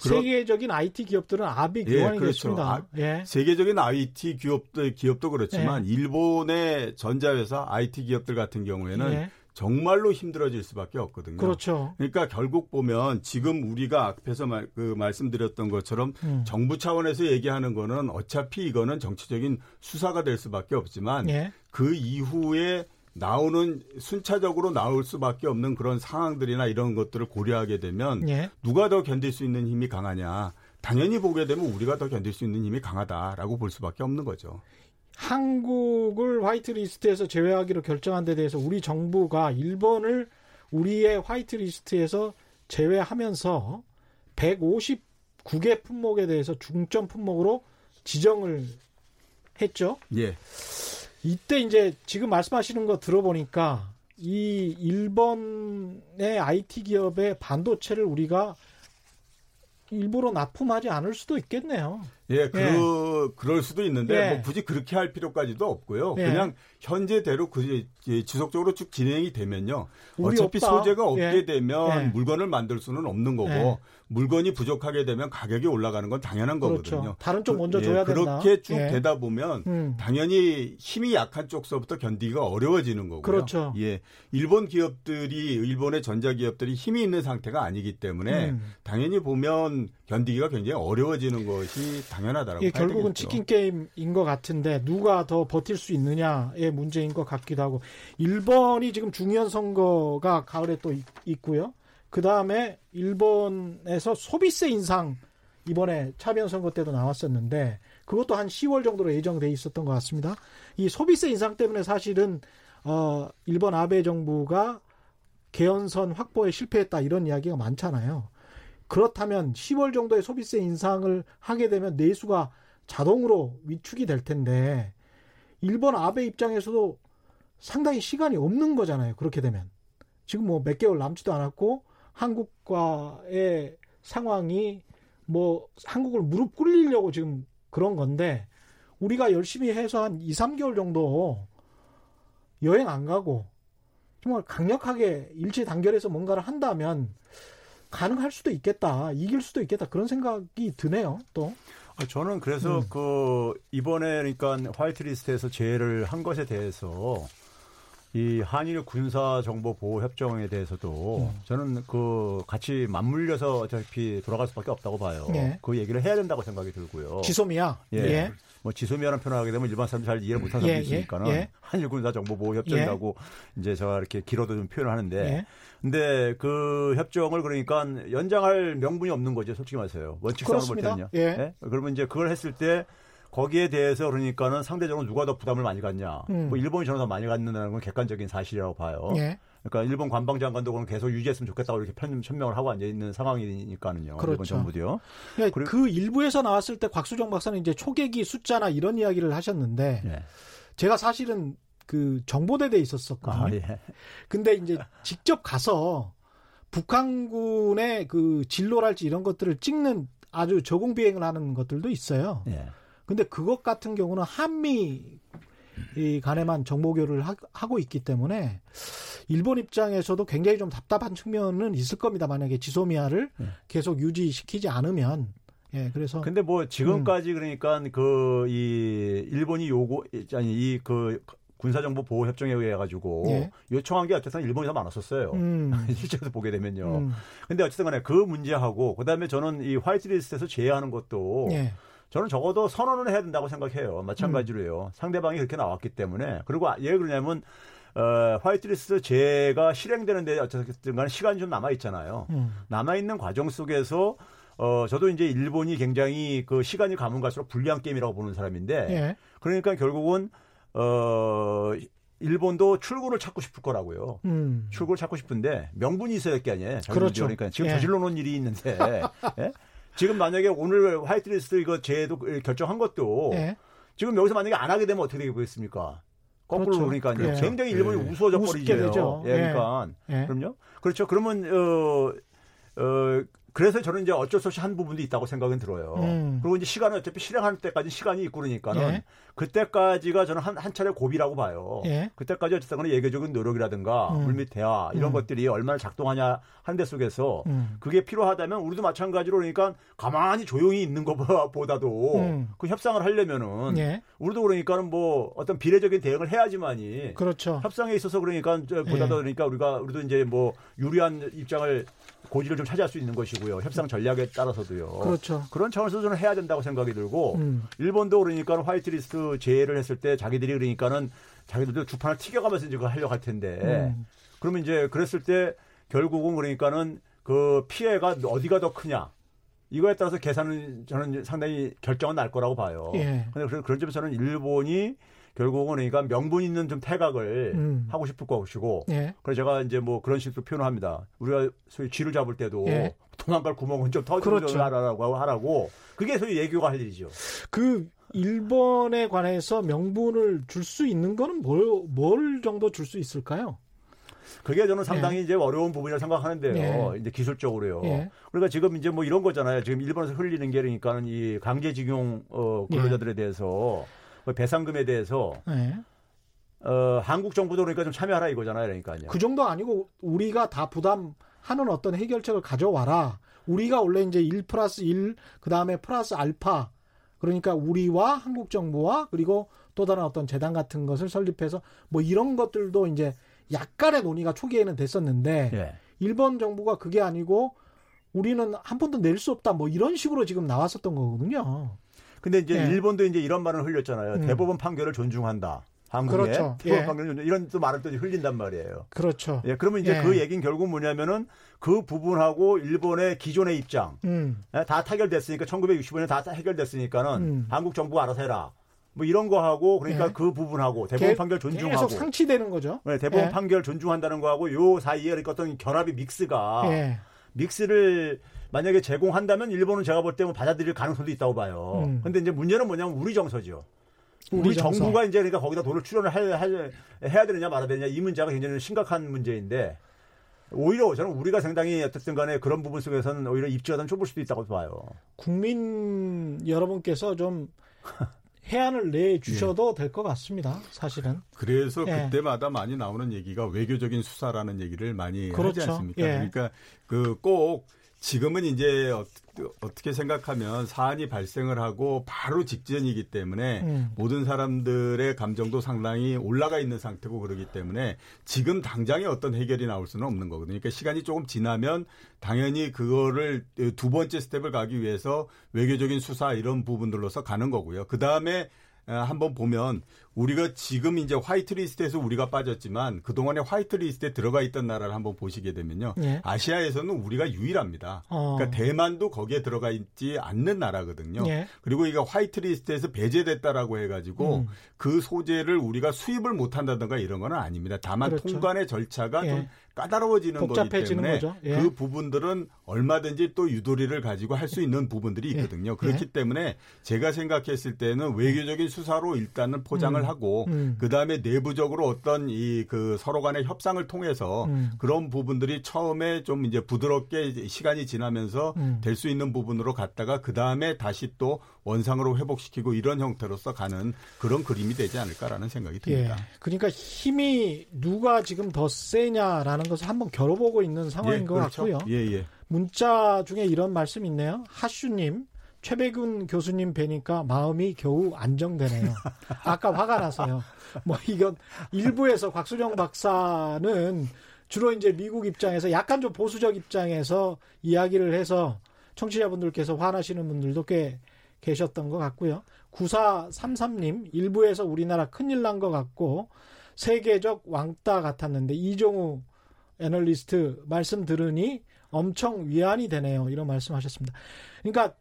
세계적인 IT 기업들은 압이 교환이 예, 그렇죠. 아, 예. 세계적인 IT 기업도 기업도 그렇지만 예. 일본의 전자회사 IT 기업들 같은 경우에는 예. 정말로 힘들어질 수밖에 없거든요. 그렇죠. 그러니까 결국 보면 지금 우리가 앞에서 말, 그 말씀드렸던 것처럼 음. 정부 차원에서 얘기하는 거는 어차피 이거는 정치적인 수사가 될 수밖에 없지만 예. 그 이후에 나오는 순차적으로 나올 수밖에 없는 그런 상황들이나 이런 것들을 고려하게 되면 예. 누가 더 견딜 수 있는 힘이 강하냐 당연히 보게 되면 우리가 더 견딜 수 있는 힘이 강하다라고 볼 수밖에 없는 거죠. 한국을 화이트리스트에서 제외하기로 결정한 데 대해서 우리 정부가 일본을 우리의 화이트리스트에서 제외하면서 159개 품목에 대해서 중점 품목으로 지정을 했죠. 예. 이때 이제 지금 말씀하시는 거 들어보니까 이 일본의 IT 기업의 반도체를 우리가 일부러 납품하지 않을 수도 있겠네요. 예, 그 예. 그럴 수도 있는데 예. 뭐 굳이 그렇게 할 필요까지도 없고요. 예. 그냥 현재대로 그 지속적으로 쭉 진행이 되면요. 어차피 없다. 소재가 없게 예. 되면 예. 물건을 만들 수는 없는 거고 예. 물건이 부족하게 되면 가격이 올라가는 건 당연한 그렇죠. 거거든요. 다른 쪽 먼저 그, 줘야 된다. 그렇게 쭉 되다 보면 음. 당연히 힘이 약한 쪽서부터 견디기가 어려워지는 거고요. 그렇죠. 예, 일본 기업들이 일본의 전자 기업들이 힘이 있는 상태가 아니기 때문에 음. 당연히 보면 견디기가 굉장히 어려워지는 것이 당연하다라고 예, 결국은 되겠죠. 치킨 게임인 것 같은데 누가 더 버틸 수 있느냐의 문제인 것 같기도 하고 일본이 지금 중요한 선거가 가을에 또 있고요. 그 다음에 일본에서 소비세 인상 이번에 차변 선거 때도 나왔었는데 그것도 한 10월 정도로 예정돼 있었던 것 같습니다. 이 소비세 인상 때문에 사실은 어 일본 아베 정부가 개헌선 확보에 실패했다 이런 이야기가 많잖아요. 그렇다면 10월 정도에 소비세 인상을 하게 되면 내수가 자동으로 위축이 될 텐데 일본 아베 입장에서도 상당히 시간이 없는 거잖아요. 그렇게 되면 지금 뭐 몇 개월 남지도 않았고 한국과의 상황이 뭐 한국을 무릎 꿇리려고 지금 그런 건데 우리가 열심히 해서 한 2, 3개월 정도 여행 안 가고 정말 강력하게 일치 단결해서 뭔가를 한다면 가능할 수도 있겠다. 이길 수도 있겠다. 그런 생각이 드네요. 또. 아, 저는 그래서 음. 그 이번에 그러니까 화이트리스트에서 제외를 한 것에 대해서 이 한일 군사 정보 보호 협정에 대해서도 음. 저는 그 같이 맞물려서 어차피 돌아갈 수밖에 없다고 봐요. 예. 그 얘기를 해야 된다고 생각이 들고요. 지소미아. 예. 예. 뭐 지소미아라는 표현을 하게 되면 일반 사람들이 잘 이해를 못하는 사람들이 예, 예. 있으니까는 예. 한일 군사 정보 보호 협정이라고 예. 이제 제가 이렇게 길어도 좀 표현을 하는데 근데 그 협정을 그러니까 연장할 명분이 없는 거죠. 솔직히 말해서요. 원칙상으로 볼 때는요. 예. 그러면 이제 그걸 했을 때 거기에 대해서 그러니까는 상대적으로 누가 더 부담을 많이 갖냐. 음. 뭐 일본이 저는 더 많이 갖는다는 건 객관적인 사실이라고 봐요. 예. 그러니까 일본 관방장관도 그럼 계속 유지했으면 좋겠다고 이렇게 편, 천명을 하고 앉아 있는 상황이니까는요. 그렇죠. 일본 정부도요. 그러니까 그 일부에서 나왔을 때 곽수정 박사는 이제 초계기 숫자나 이런 이야기를 하셨는데 예. 제가 사실은 그 정보대대에 있었었거든요. 아, 예. 근데 이제 직접 가서 북한군의 그 진로랄지 이런 것들을 찍는 아주 저공 비행을 하는 것들도 있어요. 예. 근데 그것 같은 경우는 한미 이 간에만 정보교류를 하, 고 있기 때문에 일본 입장에서도 굉장히 좀 답답한 측면은 있을 겁니다. 만약에 지소미아를 네. 계속 유지시키지 않으면 예, 그래서 근데 뭐 지금까지 음. 그러니까 그 이 일본이 요구 아니 이그 군사정보 보호 협정에 의해 가지고 예. 요청한 게 어쨌든 일본이 더 많았었어요. 음. [laughs] 실제로 보게 되면요. 음. 근데 어쨌든 간에 그 문제하고 그다음에 저는 이 화이트리스트에서 제외하는 것도 예. 저는 적어도 선언을 해야 된다고 생각해요. 마찬가지로요. 음. 상대방이 그렇게 나왔기 때문에. 그리고 예 그러냐면 어, 화이트리스트 제가 실행되는데 어쨌든 간에 시간이 좀 남아 있잖아요. 음. 남아 있는 과정 속에서 어, 저도 이제 일본이 굉장히 그 시간이 가면 갈수록 불리한 게임이라고 보는 사람인데 예. 그러니까 결국은 어 일본도 출구를 찾고 싶을 거라고요. 음. 출구를 찾고 싶은데 명분이 있어야 할 게 아니에요. 그렇죠. 그러니까 지금 예. 저질러 놓은 일이 있는데 [laughs] 예? 지금 만약에 오늘 화이트리스트 이거 제도 결정한 것도 예. 지금 여기서 만약에 안 하게 되면 어떻게 되겠습니까? 거꾸로 그렇죠. 그러니까 예. 굉장히 일본이 예. 우스워져 버리죠. 예, 그러니까 예. 그럼요. 그렇죠. 그러면 어, 어 그래서 저는 이제 어쩔 수 없이 한 부분도 있다고 생각은 들어요. 음. 그리고 이제 시간은 어차피 실행하는 때까지 시간이 있고 그러니까는 예. 그때까지가 저는 한, 한 차례 고비라고 봐요. 예. 그때까지 어쨌든 간에 예계적인 노력이라든가 음. 물밑 대화 이런 음. 것들이 얼마나 작동하냐 하는 데 속에서 음. 그게 필요하다면 우리도 마찬가지로 그러니까 가만히 조용히 있는 것보다도 음. 그 협상을 하려면은 예. 우리도 그러니까는 뭐 어떤 비례적인 대응을 해야지만이 그렇죠. 협상에 있어서 그러니까 보다도 예. 그러니까 우리가 우리도 이제 뭐 유리한 입장을 고지를 좀 차지할 수 있는 것이고요. 협상 전략에 따라서도요. 그렇죠. 그런 차원에서 저는 해야 된다고 생각이 들고 음. 일본도 그러니까 화이트리스트 제의를 했을 때 자기들이 그러니까는 자기들도 주판을 튀겨가면서 이제 그걸 하려고 할 텐데 음. 그러면 이제 그랬을 때 결국은 그러니까는 그 피해가 어디가 더 크냐 이거에 따라서 계산은 저는 상당히 결정은 날 거라고 봐요. 예. 근데 그런 점에서는 일본이 결국은 그러니까 명분 있는 좀 태각을 음. 하고 싶을 것이고 예. 그래서 제가 이제 뭐 그런 식으로 표현합니다. 우리가 소위 쥐를 잡을 때도 예. 도망갈 구멍은 좀 터지고 그렇죠. 하라고 하라고 그게 소위 예교가 할 일이죠. 그 일본에 관해서 명분을 줄 수 있는 거는 뭘, 뭘 정도 줄 수 있을까요? 그게 저는 상당히 예. 이제 어려운 부분이라고 생각하는데요. 예. 이제 기술적으로요. 예. 그러니까 지금 이제 뭐 이런 거잖아요. 지금 일본에서 흘리는 게 그러니까는 이 강제징용 어, 근로자들에 예. 대해서 그 배상금에 대해서 네. 어, 한국 정부도 그러니까 좀 참여하라 이거잖아요. 그러니까요. 그 정도 아니고 우리가 다 부담 하는 어떤 해결책을 가져와라. 우리가 원래 이제 1 플러스 1, 그 다음에 플러스 알파. 그러니까 우리와 한국 정부와 그리고 또 다른 어떤 재단 같은 것을 설립해서 뭐 이런 것들도 이제 약간의 논의가 초기에는 됐었는데 예. 일본 정부가 그게 아니고 우리는 한 푼도 낼 수 없다 뭐 이런 식으로 지금 나왔었던 거거든요. 근데 이제 네. 일본도 이제 이런 말을 흘렸잖아요. 음. 대법원 판결을 존중한다. 한국의 그렇죠. 대법원 예. 판결을 이런 또 말을 또 흘린단 말이에요. 그렇죠. 예, 그러면 이제 예. 그 얘기는 결국 뭐냐면은 그 부분하고 일본의 기존의 입장 음. 예, 다 타결됐으니까 1965년에 다 해결됐으니까는 음. 한국 정부가 알아서 해라. 뭐 이런 거 하고 그러니까 예. 그 부분하고 대법원 판결 존중하고 계속 상치되는 거죠. 네, 대법원 예. 판결 존중한다는 거하고 요 사이에 그러니까 어떤 결합이 믹스가 예. 믹스를 만약에 제공한다면 일본은 제가 볼 때는 받아들일 가능성도 있다고 봐요. 음. 근데 이제 문제는 뭐냐면 우리 정서죠. 우리. 정부가 이제 그러니까 거기다 돈을 출연을 할, 할, 해야 되느냐 말아야 되느냐 이 문제가 굉장히 심각한 문제인데 오히려 저는 우리가 상당히 어쨌든 간에 그런 부분 속에서는 오히려 입지하단 좁을 수도 있다고 봐요. 국민 여러분께서 좀 해안을 내주셔도 예. 될것 같습니다. 사실은. 그래서 예. 그때마다 많이 나오는 얘기가 외교적인 수사라는 얘기를 많이 그렇죠. 하지 않습니까? 예. 그러니까 그꼭 지금은 이제 어떻게 생각하면 사안이 발생을 하고 바로 직전이기 때문에 음. 모든 사람들의 감정도 상당히 올라가 있는 상태고 그러기 때문에 지금 당장에 어떤 해결이 나올 수는 없는 거거든요. 그러니까 시간이 조금 지나면 당연히 그거를 두 번째 스텝을 가기 위해서 외교적인 수사 이런 부분들로서 가는 거고요. 그 다음에 한번 보면 우리가 지금 이제 whitelist에서 우리가 빠졌지만 그동안에 whitelist에 들어가 있던 나라를 한번 보시게 되면요. 예. 아시아에서는 우리가 유일합니다. 어. 그러니까 대만도 거기에 들어가 있지 않는 나라거든요. 예. 그리고 이거 whitelist에서 배제됐다라고 해가지고 음. 그 소재를 우리가 수입을 못한다든가 이런 건 아닙니다. 다만 그렇죠. 통관의 절차가 예. 좀 까다로워지는 거기 때문에 예. 그 부분들은 얼마든지 또 유도리를 가지고 할 수 있는 부분들이 예. 있거든요. 그렇기 예. 때문에 제가 생각했을 때는 외교적인 수사로 일단은 포장을 음. 하고 음. 그다음에 내부적으로 어떤 이 그 서로 간의 협상을 통해서 음. 그런 부분들이 처음에 좀 이제 부드럽게 시간이 지나면서 음. 될수 있는 부분으로 갔다가 그다음에 다시 또 원상으로 회복시키고 이런 형태로서 가는 그런 그림이 되지 않을까라는 생각이 듭니다. 예. 그러니까 힘이 누가 지금 더 세냐라는 것을 한번 겨뤄보고 있는 상황인 예, 것 그렇죠. 같고요. 예, 예. 문자 중에 이런 말씀 있네요. 하슈님, 최백운 교수님 뵈니까 마음이 겨우 안정되네요. [laughs] 아까 화가 나서요. 뭐 이건 일부에서 곽수정 박사는 주로 이제 미국 입장에서 약간 좀 보수적 입장에서 이야기를 해서 청취자분들께서 화나시는 분들도 꽤 계셨던 것 같고요. 9433님, 일부에서 우리나라 큰일 난 것 같고, 세계적 왕따 같았는데, 이종우 애널리스트 말씀 들으니 엄청 위안이 되네요. 이런 말씀 하셨습니다. 그러니까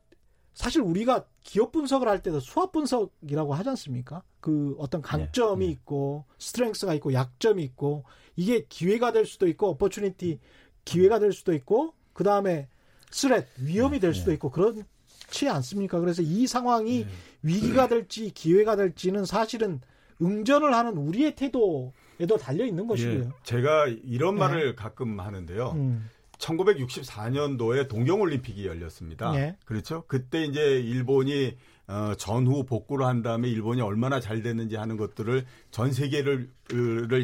사실 우리가 기업 분석을 할 때도 수학 분석이라고 하지 않습니까? 그 어떤 강점이 네, 네. 있고 스트렝스가 있고 약점이 있고 이게 기회가 될 수도 있고 어퍼추니티 기회가 될 수도 있고 그 다음에 스렛 위험이 될 네, 수도 네. 있고 그 렇지 않습니까? 그래서 이 상황이 네. 위기가 될지 기회가 될지는 사실은 응전을 하는 우리의 태도에도 달려 있는 것이고요. 예, 제가 이런 네. 말을 가끔 하는데요. 음. 1964년도에 동경올림픽이 열렸습니다. 네. 그렇죠? 그때 이제 일본이 어, 전후 복구를 한 다음에 일본이 얼마나 잘 됐는지 하는 것들을 전 세계를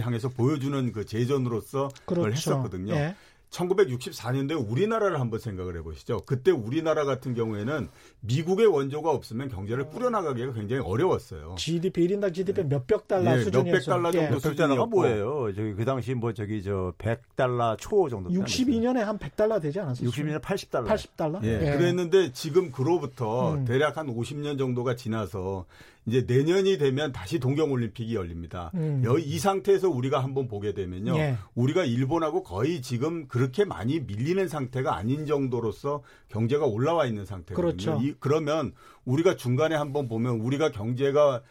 향해서 보여주는 그 제전으로서 그렇죠. 그걸 했었거든요. 네. 1964년도에 우리나라를 한번 생각을 해보시죠. 그때 우리나라 같은 경우에는 미국의 원조가 없으면 경제를 꾸려나가기가 굉장히 어려웠어요. GDP 1인당 GDP 네. 몇백 달러 네, 수준이었어요. 몇백 달러 정도 예. 수준이가 뭐예요? 저기 그 당시 뭐 저기 저 100달러 초 정도. 62년에 한 100달러 되지 않았어요? 62년에 80달러. 80달러? 예. 예. 그랬는데 지금 그로부터 음. 대략 한 50년 정도가 지나서 이제 내년이 되면 다시 동경올림픽이 열립니다. 음. 이 상태에서 우리가 한번 보게 되면요. 예. 우리가 일본하고 거의 지금 그렇게 많이 밀리는 상태가 아닌 정도로서 경제가 올라와 있는 상태거든요. 그렇죠. 이, 그러면 우리가 중간에 한번 보면 우리가 경제가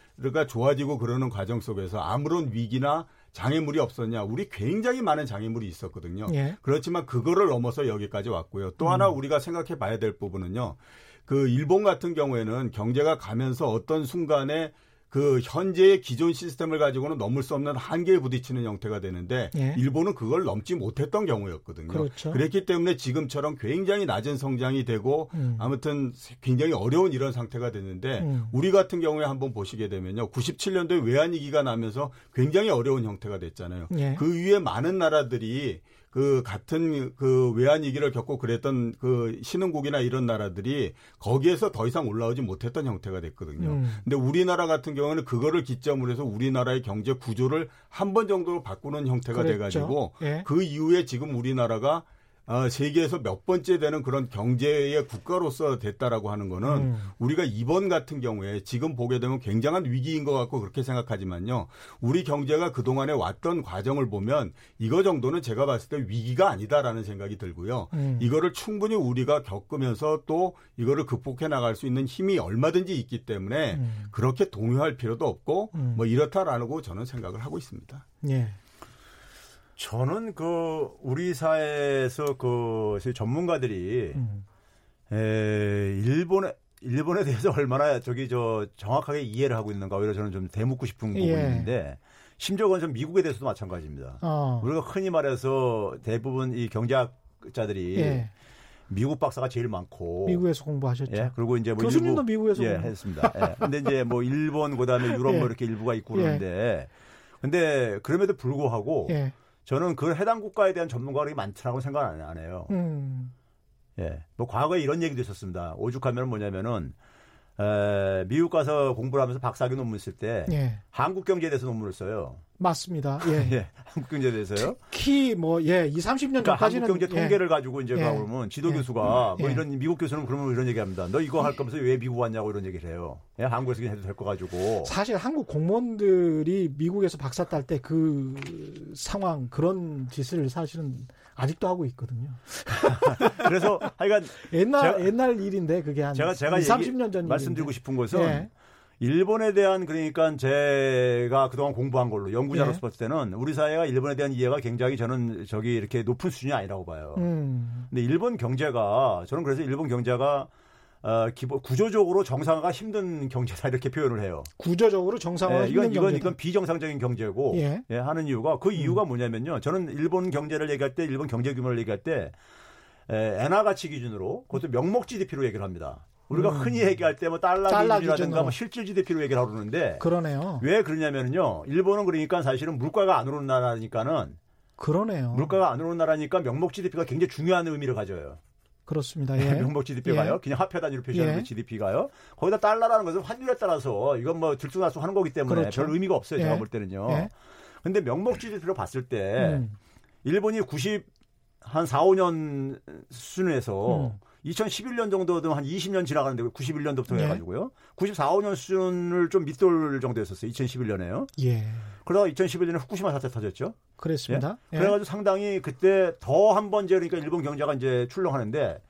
좋아지고 그러는 과정 속에서 아무런 위기나 장애물이 없었냐? 우리 굉장히 많은 장애물이 있었거든요. 예. 그렇지만 그거를 넘어서 여기까지 왔고요. 또 음. 하나 우리가 생각해 봐야 될 부분은요. 그 일본 같은 경우에는 경제가 가면서 어떤 순간에 그 현재의 기존 시스템을 가지고는 넘을 수 없는 한계에 부딪히는 형태가 되는데 예. 일본은 그걸 넘지 못했던 경우였거든요. 그렇죠. 그랬기 때문에 지금처럼 굉장히 낮은 성장이 되고 음. 아무튼 굉장히 어려운 이런 상태가 됐는데 음. 우리 같은 경우에 한번 보시게 되면요. 97년도에 외환위기가 나면서 굉장히 어려운 형태가 됐잖아요. 예. 그 위에 많은 나라들이 그 같은 그 외환 위기를 겪고 그랬던 그 신흥국이나 이런 나라들이 거기에서 더 이상 올라오지 못했던 형태가 됐거든요. 음. 근데 우리나라 같은 경우는 그거를 기점으로 해서 우리나라의 경제 구조를 한 번 정도 바꾸는 형태가 돼 가지고 예. 그 이후에 지금 우리나라가 어, 세계에서 몇 번째 되는 그런 경제의 국가로서 됐다라고 하는 거는 음. 우리가 이번 같은 경우에 지금 보게 되면 굉장한 위기인 것 같고 그렇게 생각하지만요. 우리 경제가 그동안에 왔던 과정을 보면 이거 정도는 제가 봤을 때 위기가 아니다라는 생각이 들고요. 음. 이거를 충분히 우리가 겪으면서 또 이거를 극복해 나갈 수 있는 힘이 얼마든지 있기 때문에 음. 그렇게 동요할 필요도 없고 음. 뭐 이렇다라고 저는 생각을 하고 있습니다. 예. 저는 그 우리 사회에서 그 전문가들이 음. 에, 일본에 일본에 대해서 얼마나 저기 저 정확하게 이해를 하고 있는가 오히려 저는 좀 대묻고 싶은 예. 부분인데 심지어 그건 좀 미국에 대해서도 마찬가지입니다. 어. 우리가 흔히 말해서 대부분 이 경제학자들이 예. 미국 박사가 제일 많고 미국에서 공부하셨죠. 예, 그리고 이제 뭐 교수님도 일부, 미국에서 예, 공부. 했습니다. 예. 근데 이제 뭐 일본 그다음에 유럽 뭐 [laughs] 예. 뭐 이렇게 일부가 있고 그러는데 근데 그럼에도 불구하고 예. 저는 그 해당 국가에 대한 전문가들이 많더라고 생각 안 해요. 음. 예. 뭐 과거에 이런 얘기도 있었습니다. 오죽하면 뭐냐면은 에, 미국 가서 공부를 하면서 박사학위 논문 쓸때 예. 한국 경제에 대해서 논문을 써요. 맞습니다. 예. [laughs] 예. 한국 경제에 대해서요? 특히 뭐 예, 2, 30년 그러니까 전까지는 한국 경제 통계를 예. 가지고 이제 예. 그러면 지도 예. 교수가 뭐 예. 이런 미국 교수는 그러면 이런 얘기 합니다. 너 이거 할 거면서 왜 미국 왔냐고 이런 얘기를 해요. 예, 한국에서 그냥 해도 될 거 가지고. 사실 한국 공무원들이 미국에서 박사 딸 때 그 상황 그런 짓을 사실은 아직도 하고 있거든요. [laughs] 그래서 하여간 옛날 제가, 옛날 일인데 그게 한 제가 제가 2, 30년 전 말씀드리고 싶은 것은 예. 일본에 대한 그러니까 제가 그동안 공부한 걸로 연구자로서 예. 봤을 때는 우리 사회가 일본에 대한 이해가 굉장히 저는 저기 이렇게 높은 수준이 아니라고 봐요. 음. 근데 일본 경제가 저는 그래서 일본 경제가 어, 기본 구조적으로 정상화가 힘든 경제다 이렇게 표현을 해요. 구조적으로 정상화 예, 이건 힘든 이건 이건 비정상적인 경제고 예. 예, 하는 이유가 그 이유가 음. 뭐냐면요. 저는 일본 경제를 얘기할 때 일본 경제 규모를 얘기할 때 에, 엔화 가치 기준으로 그것도 명목 GDP로 얘기를 합니다. 우리가 음. 흔히 얘기할 때 뭐 달러, 달러 기준이라든가 뭐 실질 GDP로 얘기를 하는데 그러네요. 왜 그러냐면요. 일본은 그러니까 사실은 물가가 안 오르는 나라니까는 그러네요. 물가가 안 오르는 나라니까 명목 GDP가 굉장히 중요한 의미를 가져요. 그렇습니다. 예. 명목 GDP가요. 예. 그냥 화폐 단위로 표시하는 예. 그 GDP가요. 거기다 달러라는 것은 환율에 따라서 이건 뭐 들쑥날쑥 하는 거기 때문에 그렇죠. 별 의미가 없어요. 제가 예. 볼 때는요. 예. 근데 명목 GDP로 봤을 때 음. 일본이 90 한 4, 5년 수준에서 음. 2011년 정도도 한 20년 지나가는데 91년도부터 네. 해가지고요. 94, 5년 수준을 좀 밑돌 정도였었어요. 2011년에요. 예. 그러다가 2011년에 후쿠시마 사태 터졌죠. 그랬습니다. 예? 예. 그래가지고 상당히 그때 더 한번 이제 그러니까 일본 경제가 이제 출렁하는데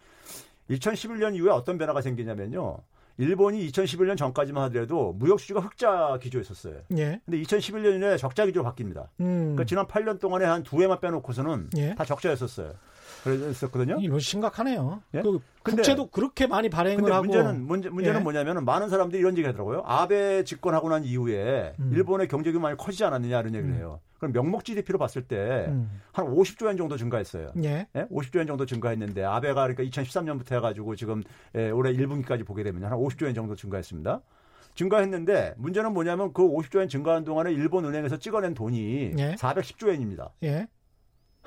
2011년 이후에 어떤 변화가 생기냐면요. 일본이 2011년 전까지만 하더라도 무역 수지가 흑자 기조였었어요. 예. 근데 2011년에 적자 기조로 바뀝니다. 음. 그러니까 지난 8년 동안에 한 두 해만 빼놓고서는 예. 다 적자였었어요. 그랬었거든요. 이거 심각하네요. 예? 그 국채도 그렇게 많이 발행을 근데 하고 문제는 문제, 문제는 예? 뭐냐면은 많은 사람들이 이런 얘기 하더라고요. 아베 집권하고 난 이후에 음. 일본의 경제 규모이 커지지 않았느냐 이런 얘기를 음. 해요. 그럼 명목 GDP로 봤을 때한 음. 50조 엔 정도 증가했어요. 예. 예? 50조 엔 정도 증가했는데 아베가 그러니까 2013년부터 해가지고 지금 예, 올해 1분기까지 보게 되면 한 50조 엔 정도 증가했습니다. 증가했는데 문제는 뭐냐면 그 50조 엔 증가한 동안에 일본 은행에서 찍어낸 돈이 예? 410조 엔입니다. 예.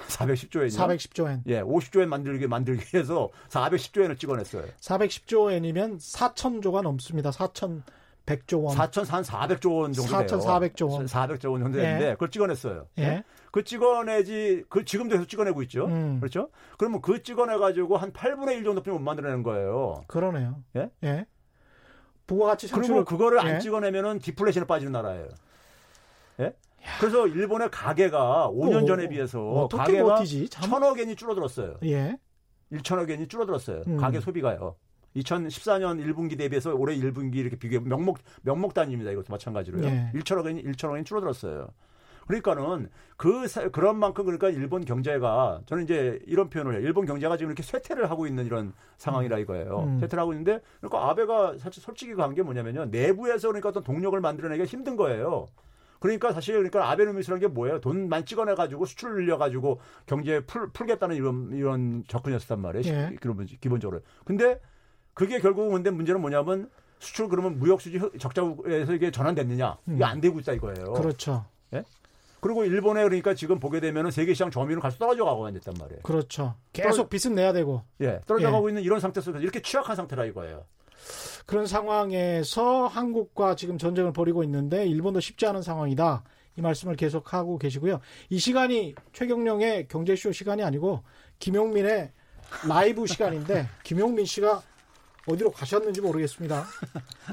410조 엔. 410조 엔. 예, 50조 엔 만들기 만들기 위해서 410조 엔을 찍어냈어요. 410조 엔이면 4천조가 넘습니다. 4,100조 원. 4,400조 원 정도 4,400조 원. 400조 원 정도 되는데 예. 그걸 찍어냈어요. 예. 예. 그 찍어내지 그 지금도 계속 찍어내고 있죠. 음. 그렇죠? 그러면 그 찍어내 가지고 한 8분의 1 정도뿐이 못 만들어내는 거예요. 그러네요. 예? 예. 부가가치 창출 그리고 그거를 안 예. 찍어내면은 디플레이션에 빠지는 나라예요. 예? 그래서 일본의 가계가 5년 전에 비해서 가계가 버티지? 천억 엔이 줄어들었어요. 예. 1천억 엔이 줄어들었어요. 음. 가계 소비가요. 2014년 1분기 대비해서 올해 1분기 이렇게 비교 명목 명목 단위입니다. 이것도 마찬가지로요. 예. 1천억 엔이 1천억 엔이 줄어들었어요. 그러니까는 그 그런 만큼 그러니까 일본 경제가 저는 이제 이런 표현을 해요. 일본 경제가 지금 이렇게 쇠퇴를 하고 있는 이런 상황이라 이거예요. 음. 쇠퇴를 하고 있는데 그러니까 아베가 사실 솔직히 간게 뭐냐면요. 내부에서 그러니까 어떤 동력을 만들어내기가 힘든 거예요. 그러니까 사실 그러니까 아베노미스라는 게 뭐예요? 돈 많이 찍어내 가지고 수출을 늘려 가지고 경제 풀 풀겠다는 이런 이런 접근이었단 말이에요. 예. 기본적으로. 근데 그게 결국은 근데 문제는 뭐냐면 수출 그러면 무역 수지 적자에서 이게 전환됐느냐? 이게 음. 안 되고 있다 이거예요. 그렇죠. 예? 그리고 일본에 그러니까 지금 보게 되면은 세계 시장 점유율은 가서 떨어져 가고 있단 말이에요. 그렇죠. 계속 떨어, 빚은 내야 되고. 예. 떨어져 가고 예. 있는 이런 상태 속에서 이렇게 취약한 상태라 이거예요. 그런 상황에서 한국과 지금 전쟁을 벌이고 있는데 일본도 쉽지 않은 상황이다. 이 말씀을 계속하고 계시고요. 이 시간이 최경령의 경제쇼 시간이 아니고 김용민의 라이브 시간인데 [laughs] 김용민 씨가 어디로 가셨는지 모르겠습니다.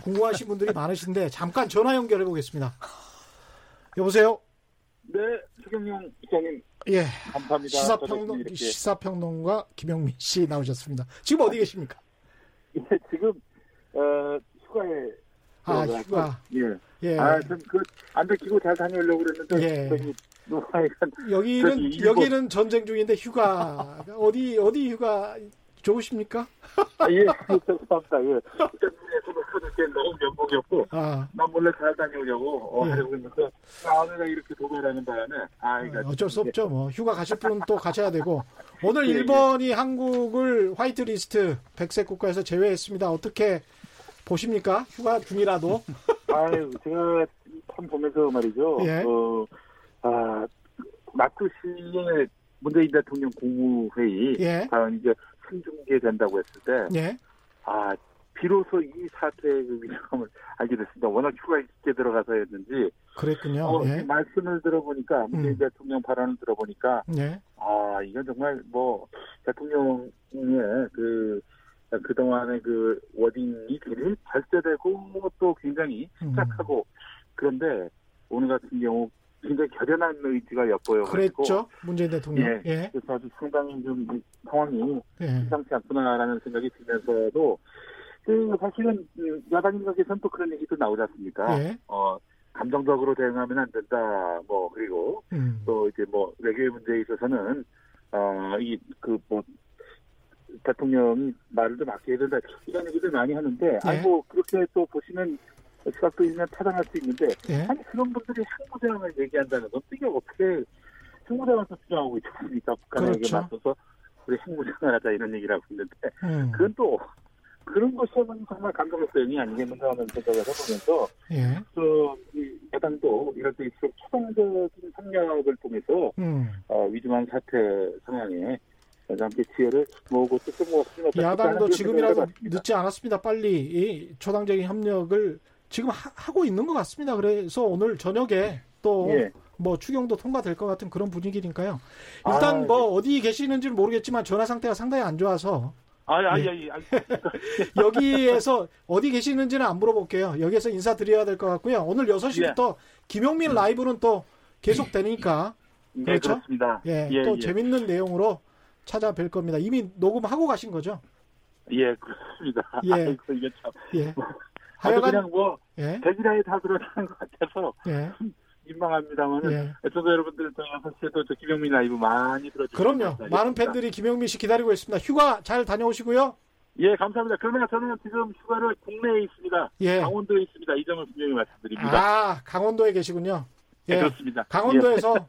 궁금하신 분들이 많으신데 잠깐 전화 연결해 보겠습니다. 여보세요? 네, 최경영 기자님. 예. 감사합니다. 시사평론, 시사평론가 김용민 씨 나오셨습니다. 지금 어디 계십니까? 예, 지금 어, 휴가에 아 휴가 예. 예. 아, 좀그안 들키고 잘 다녀오려고 그랬는데 예. 저기 여기는 여기는 전쟁 중인데 휴가 어디 어디 휴가 좋으십니까? 아, 예, 죄송합니다. 예. 때문에 너무 면목이었고, 아. 난 몰래 잘 다녀오려고 어, 예. 하려고 했는데, 아내가 이렇게 도배라는 바람에, 아, 이거 어쩔 수 없죠. 뭐 휴가 가실 분은 또 가셔야 되고, 오늘 예, 일본이 예. 한국을 화이트리스트 백색 국가에서 제외했습니다. 어떻게 보십니까? 휴가 중이라도. [laughs] 아유, 제가 참 보면서 말이죠. 예. 어, 아, 마크 씨의 문재인 대통령 국무회의, 예. 과연 이제 생중계된다고 했을 때, 예. 아, 비로소 이 사태의 그 위험을 알게 됐습니다. 워낙 휴가 있게 들어가서였는지. 그랬군요. 어, 예. 말씀을 들어보니까, 문재인 음. 대통령 발언을 들어보니까, 예. 아, 이건 정말 뭐, 대통령의 그, 그동안의 그 워딩이 굉장히 발제되고 또 굉장히 착하고 음. 그런데 오늘 같은 경우 굉장히 결연한 의지가 엿보여 그랬죠 문재인 대통령. 예. 예. 그래서 아주 상당히 좀 상황이 예. 심상치 않구나라는 생각이 들면서도 그 사실은 그 야당인각에서는 또 그런 얘기도 나오지 않습니까? 예. 어 감정적으로 대응하면 안 된다. 뭐 그리고 음. 또 이제 뭐 외교의 문제에 있어서는 어이 그뭐 대통령이 말을 좀 아껴야 된다 이런 얘기들 많이 하는데 예. 아이고 그렇게 또 보시면 시각도 있으면 타당할 수 있는데 예. 아니 그런 분들이 핵무장을 얘기한다는 건 이게 어떻게 핵무장을 주장하고 있지 않습니까? 북한에게 그렇죠. 맞서서 우리 핵무장을 하자 이런 얘기를 하고 있는데 음. 그건 또 그런 것이야말로 정말 감동적 대응이 아니겠는가 하는 생각을 해보면서 예. 그 야당도 이럴 때일수록 초당적인 협력을 통해서 음. 어, 위중한 사태 상황에 함께 지혜를 모으고 뜻을 모았으면 야당도 지금이라도 늦지 않았습니다. 빨리 이 초당적인 협력을 지금 하, 고 있는 것 같습니다. 그래서 오늘 저녁에 또뭐 예. 추경도 통과될 것 같은 그런 분위기니까요. 일단 아, 뭐 예. 어디 계시는지는 모르겠지만 전화 상태가 상당히 안 좋아서 아니, 아니, 아니. 여기에서 어디 계시는지는 안 물어볼게요. 여기에서 인사드려야 될 것 같고요. 오늘 6시부터 예. 김용민 라이브는 또 계속 되니까. 네, 그렇죠? 그렇습니다. 예, 예 또 예. 재밌는 내용으로 찾아뵐 겁니다. 이미 녹음하고 가신 거죠? 예, 그렇습니다. 예. [laughs] 아이고, 이게 참. 예. 뭐, 하여간 그냥 뭐, 예. 대기라에 다 들어가는 것 같아서. 예. [laughs] 민망합니다만은 예. 애청자 여러분들 저 6시에도 저 김영민 라이브 많이 들어주시고 그럼요. 많은 팬들이 김영민 씨 기다리고 있습니다. 휴가 잘 다녀오시고요. 예, 감사합니다. 그러나 저는 지금 휴가를 국내에 있습니다. 예. 강원도에 있습니다. 이 점을 분명히 말씀드립니다. 아, 강원도에 계시군요. 예, 네, 그렇습니다. 강원도에서 예.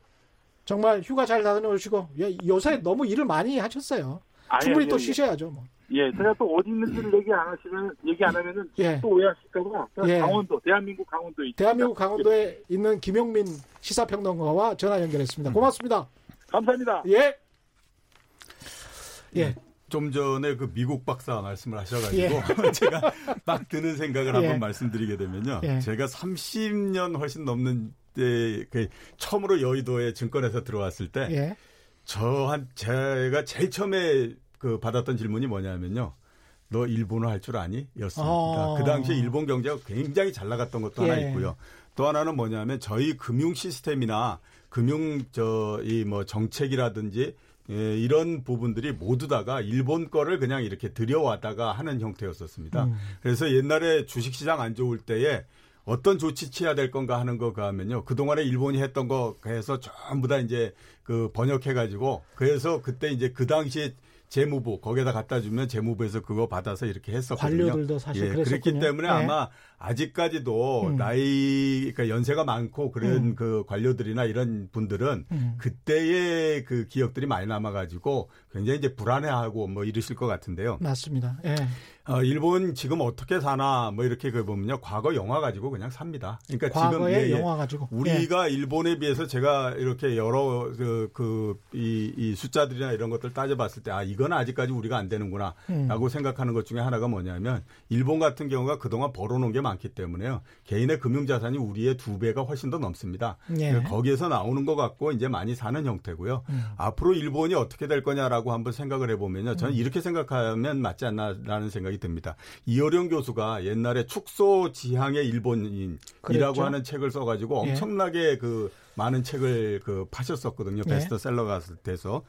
정말 휴가 잘 다녀오시고 예, 요새 너무 일을 많이 하셨어요. 아니, 충분히 아니, 또 쉬셔야죠. 뭐. 예, 제가 또 어디 있는지를 얘기 안 하시면 얘기 안 하면은 예. 또 오해하실까봐 예. 강원도, 대한민국 강원도에 대한민국 강원도에 있는 김용민 시사평론가와 전화 연결했습니다. 고맙습니다. 감사합니다. 예. 예. 좀 전에 그 미국 박사 말씀을 하셔가지고 예. [laughs] 제가 막 드는 생각을 예. 한번 말씀드리게 되면요. 예. 제가 30년 훨씬 넘는 때 그 처음으로 여의도에 증권에서 들어왔을 때 예. 저한 제가 제일 처음에 그 받았던 질문이 뭐냐면요. 너 일본어 할 줄 아니? 였습니다. 어. 그 당시에 일본 경제가 굉장히 잘 나갔던 것도 하나 예. 있고요. 또 하나는 뭐냐면 저희 금융 시스템이나 금융 저 이 뭐 정책이라든지 예, 이런 부분들이 모두 다가 일본 거를 그냥 이렇게 들여왔다가 하는 형태였었습니다. 음. 그래서 옛날에 주식시장 안 좋을 때에 어떤 조치 취해야 될 건가 하는 거 가면요. 그동안에 일본이 했던 거 해서 전부 다 이제 그 번역해 가지고 그래서 그때 이제 그 당시에 재무부 거기에다 갖다 주면 재무부에서 그거 받아서 이렇게 했었거든요. 관료들도 사실 예, 그랬기 때문에 네. 아마 아직까지도 음. 나이 그러니까 연세가 많고 그런 음. 그 관료들이나 이런 분들은 음. 그때의 그 기억들이 많이 남아 가지고 굉장히 이제 불안해하고 뭐 이러실 것 같은데요. 맞습니다. 예. 어, 일본 지금 어떻게 사나 뭐 이렇게 그 보면요. 과거 영화 가지고 그냥 삽니다. 그러니까 지금 예, 예. 영화 가지고 우리가 예. 일본에 비해서 제가 이렇게 여러 그, 그 이, 이 숫자들이나 이런 것들 따져봤을 때 아 이건 아직까지 우리가 안 되는구나라고 음. 생각하는 것 중에 하나가 뭐냐면 일본 같은 경우가 그동안 벌어놓은 게 많기 때문에요. 개인의 금융자산이 우리의 두 배가 훨씬 더 넘습니다. 예. 거기에서 나오는 것 같고 이제 많이 사는 형태고요. 음. 앞으로 일본이 어떻게 될 거냐라고 한번 생각을 해보면요. 저는 음. 이렇게 생각하면 맞지 않나라는 생각이 듭니다. 이어령 교수가 옛날에 축소 지향의 일본인이라고 그랬죠? 하는 책을 써가지고 예. 엄청나게 예. 그 많은 책을 그 파셨었거든요. 예. 베스트셀러가 돼서.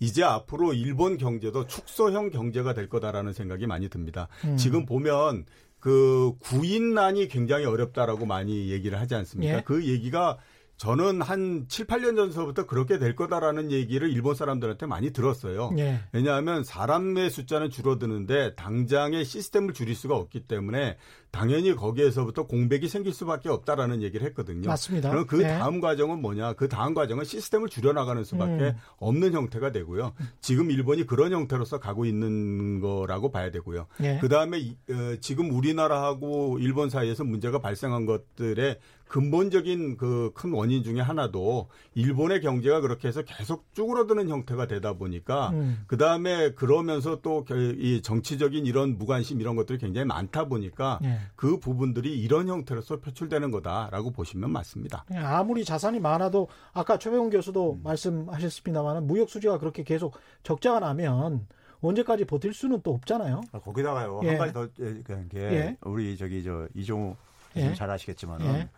이제 앞으로 일본 경제도 축소형 경제가 될 거다라는 생각이 많이 듭니다. 음. 지금 보면 그 구인난이 굉장히 어렵다라고 많이 얘기를 하지 않습니까? 예. 그 얘기가 저는 한 7, 8년 전서부터 그렇게 될 거다라는 얘기를 일본 사람들한테 많이 들었어요. 예. 왜냐하면 사람의 숫자는 줄어드는데 당장의 시스템을 줄일 수가 없기 때문에 당연히 거기에서부터 공백이 생길 수밖에 없다라는 얘기를 했거든요. 맞습니다. 그럼 그 네. 다음 과정은 뭐냐? 그 다음 과정은 시스템을 줄여나가는 수밖에 음. 없는 형태가 되고요. 지금 일본이 그런 형태로서 가고 있는 거라고 봐야 되고요. 네. 그 다음에 어, 지금 우리나라하고 일본 사이에서 문제가 발생한 것들의 근본적인 그 큰 원인 중에 하나도 일본의 경제가 그렇게 해서 계속 쭈그러드는 형태가 되다 보니까 음. 그 다음에 그러면서 또 이 정치적인 이런 무관심 이런 것들이 굉장히 많다 보니까 네. 그 부분들이 이런 형태로서 표출되는 거다라고 보시면 맞습니다. 예, 아무리 자산이 많아도 아까 최병훈 교수도 음. 말씀하셨습니다만 무역 수지가 그렇게 계속 적자가 나면 언제까지 버틸 수는 또 없잖아요. 아, 거기다가요 예. 한 가지 더 예, 그런 게 예. 우리 저기 저 이종우 예. 잘 아시겠지만은.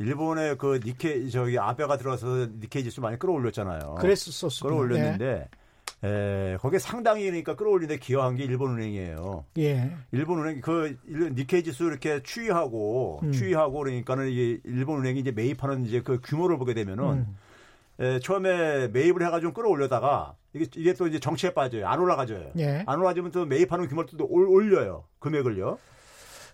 예. 일본의 그 니케 저기 아베가 들어서 니케이 지수 많이 끌어올렸잖아요. 그랬었어. 끌어올렸는데 에, 거기에 상당히 그러니까 끌어올리는데 기여한 게 일본은행이에요. 예. 일본은행 그 니케이 지수 이렇게 추이하고 음. 추이하고 그러니까는 이게 일본은행이 이제 매입하는 이제 그 규모를 보게 되면은 음. 에, 처음에 매입을 해가지고 끌어올려다가 이게 이게 또 이제 정치에 빠져요. 안 올라가져요. 예. 안 올라가지면 또 매입하는 규모를 또 올려요. 금액을요.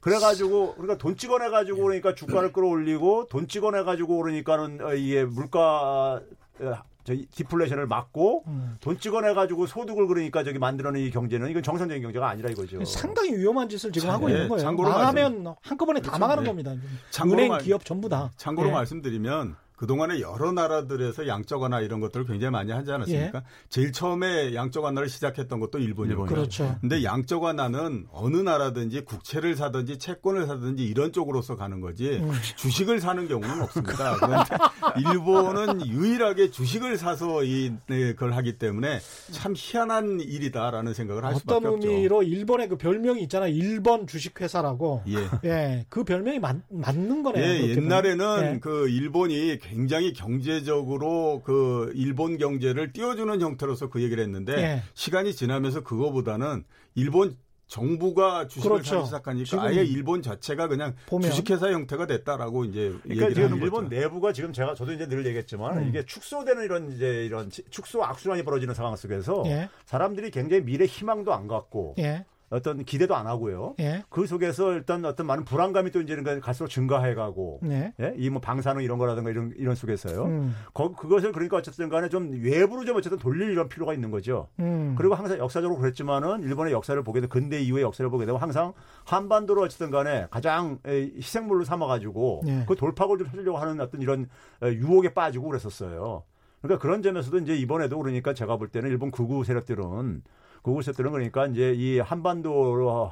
그래가지고 그러니까 돈 찍어내가지고 그러니까 주가를 끌어올리고 돈 찍어내가지고 그러니까는 어, 이게 물가 어, 저 디플레이션을 막고 음. 돈 찍어내가지고 소득을 그러니까 저기 만들어낸 이 경제는 이건 정상적인 경제가 아니라 이거죠. 상당히 위험한 짓을 지금 하고 있는 거예요. 참고로 망하면 말씀, 한꺼번에 다 망하는 네. 겁니다. 참고로 은행, 기업 전부 다. 참고로 네. 말씀드리면 그동안에 여러 나라들에서 양적 완화 이런 것들을 굉장히 많이 하지 않았습니까? 예. 제일 처음에 양적 완화를 시작했던 것도 일본이었고. 그렇죠. 근데 양적 완화는 어느 나라든지 국채를 사든지 채권을 사든지 이런 쪽으로서 가는 거지 음. 주식을 사는 경우는 없습니다. 그런데 [laughs] 일본은 유일하게 주식을 사서 이 네, 그걸 하기 때문에 참 희한한 일이다라는 생각을 할 수밖에 없죠. 어떤 의미로 일본의 그 별명이 있잖아요. 일본 주식회사라고. 예. 예. 그 별명이 맞, 맞는 거네요. 예, 옛날에는 예. 그 일본이 굉장히 경제적으로 그 일본 경제를 띄워주는 형태로서 그 얘기를 했는데 예. 시간이 지나면서 그거보다는 일본 정부가 주식을 그렇죠. 사기 시작하니까 아예 일본 자체가 그냥 보면. 주식회사 형태가 됐다라고 이제 그러니까 지금 일본 거죠. 내부가 지금 제가 저도 이제 늘 얘기했지만 음. 이게 축소되는 이런 이제 이런 축소 악순환이 벌어지는 상황 속에서 예. 사람들이 굉장히 미래 희망도 안 갖고 예. 어떤 기대도 안 하고요. 예. 그 속에서 일단 어떤 많은 불안감이 또 이제 갈수록 증가해가고 네. 예? 이뭐 방사능 이런 거라든가 이런 이런 속에서요. 음. 거, 그것을 그러니까 어쨌든 간에 좀 외부로 좀 어쨌든 돌릴 이런 필요가 있는 거죠. 음. 그리고 항상 역사적으로 그랬지만은 일본의 역사를 보게 되면 근대 이후의 역사를 보게 되면 항상 한반도를 어쨌든 간에 가장 희생물로 삼아가지고 예. 그 돌파구를 좀 찾으려고 하는 어떤 이런 유혹에 빠지고 그랬었어요. 그러니까 그런 점에서도 이제 이번에도 그러니까 제가 볼 때는 일본 극우 세력들은 그곳에 들은 그러니까 이제 이 한반도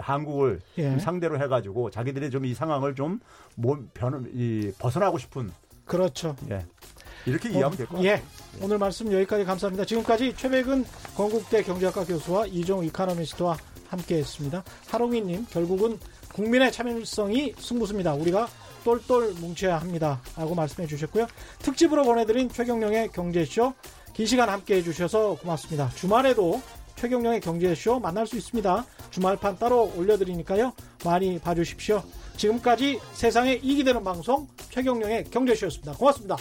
한국을 예. 상대로 해가지고 자기들이 좀 이 상황을 좀 변, 이 벗어나고 싶은 그렇죠. 예. 이렇게 어, 이해하면 될 것 같아요. 예. 오늘 말씀 여기까지 감사합니다. 지금까지 최백은 건국대 경제학과 교수와 이종 이카노미스트와 함께했습니다. 하롱이님 결국은 국민의 참여성이 승부수입니다. 우리가 똘똘 뭉쳐야 합니다. 라고 말씀해 주셨고요. 특집으로 보내드린 최경령의 경제쇼 긴 시간 함께해 주셔서 고맙습니다. 주말에도 최경령의 경제쇼 만날 수 있습니다. 주말판 따로 올려드리니까요. 많이 봐주십시오. 지금까지 세상에 이익이 되는 방송 최경령의 경제쇼였습니다. 고맙습니다.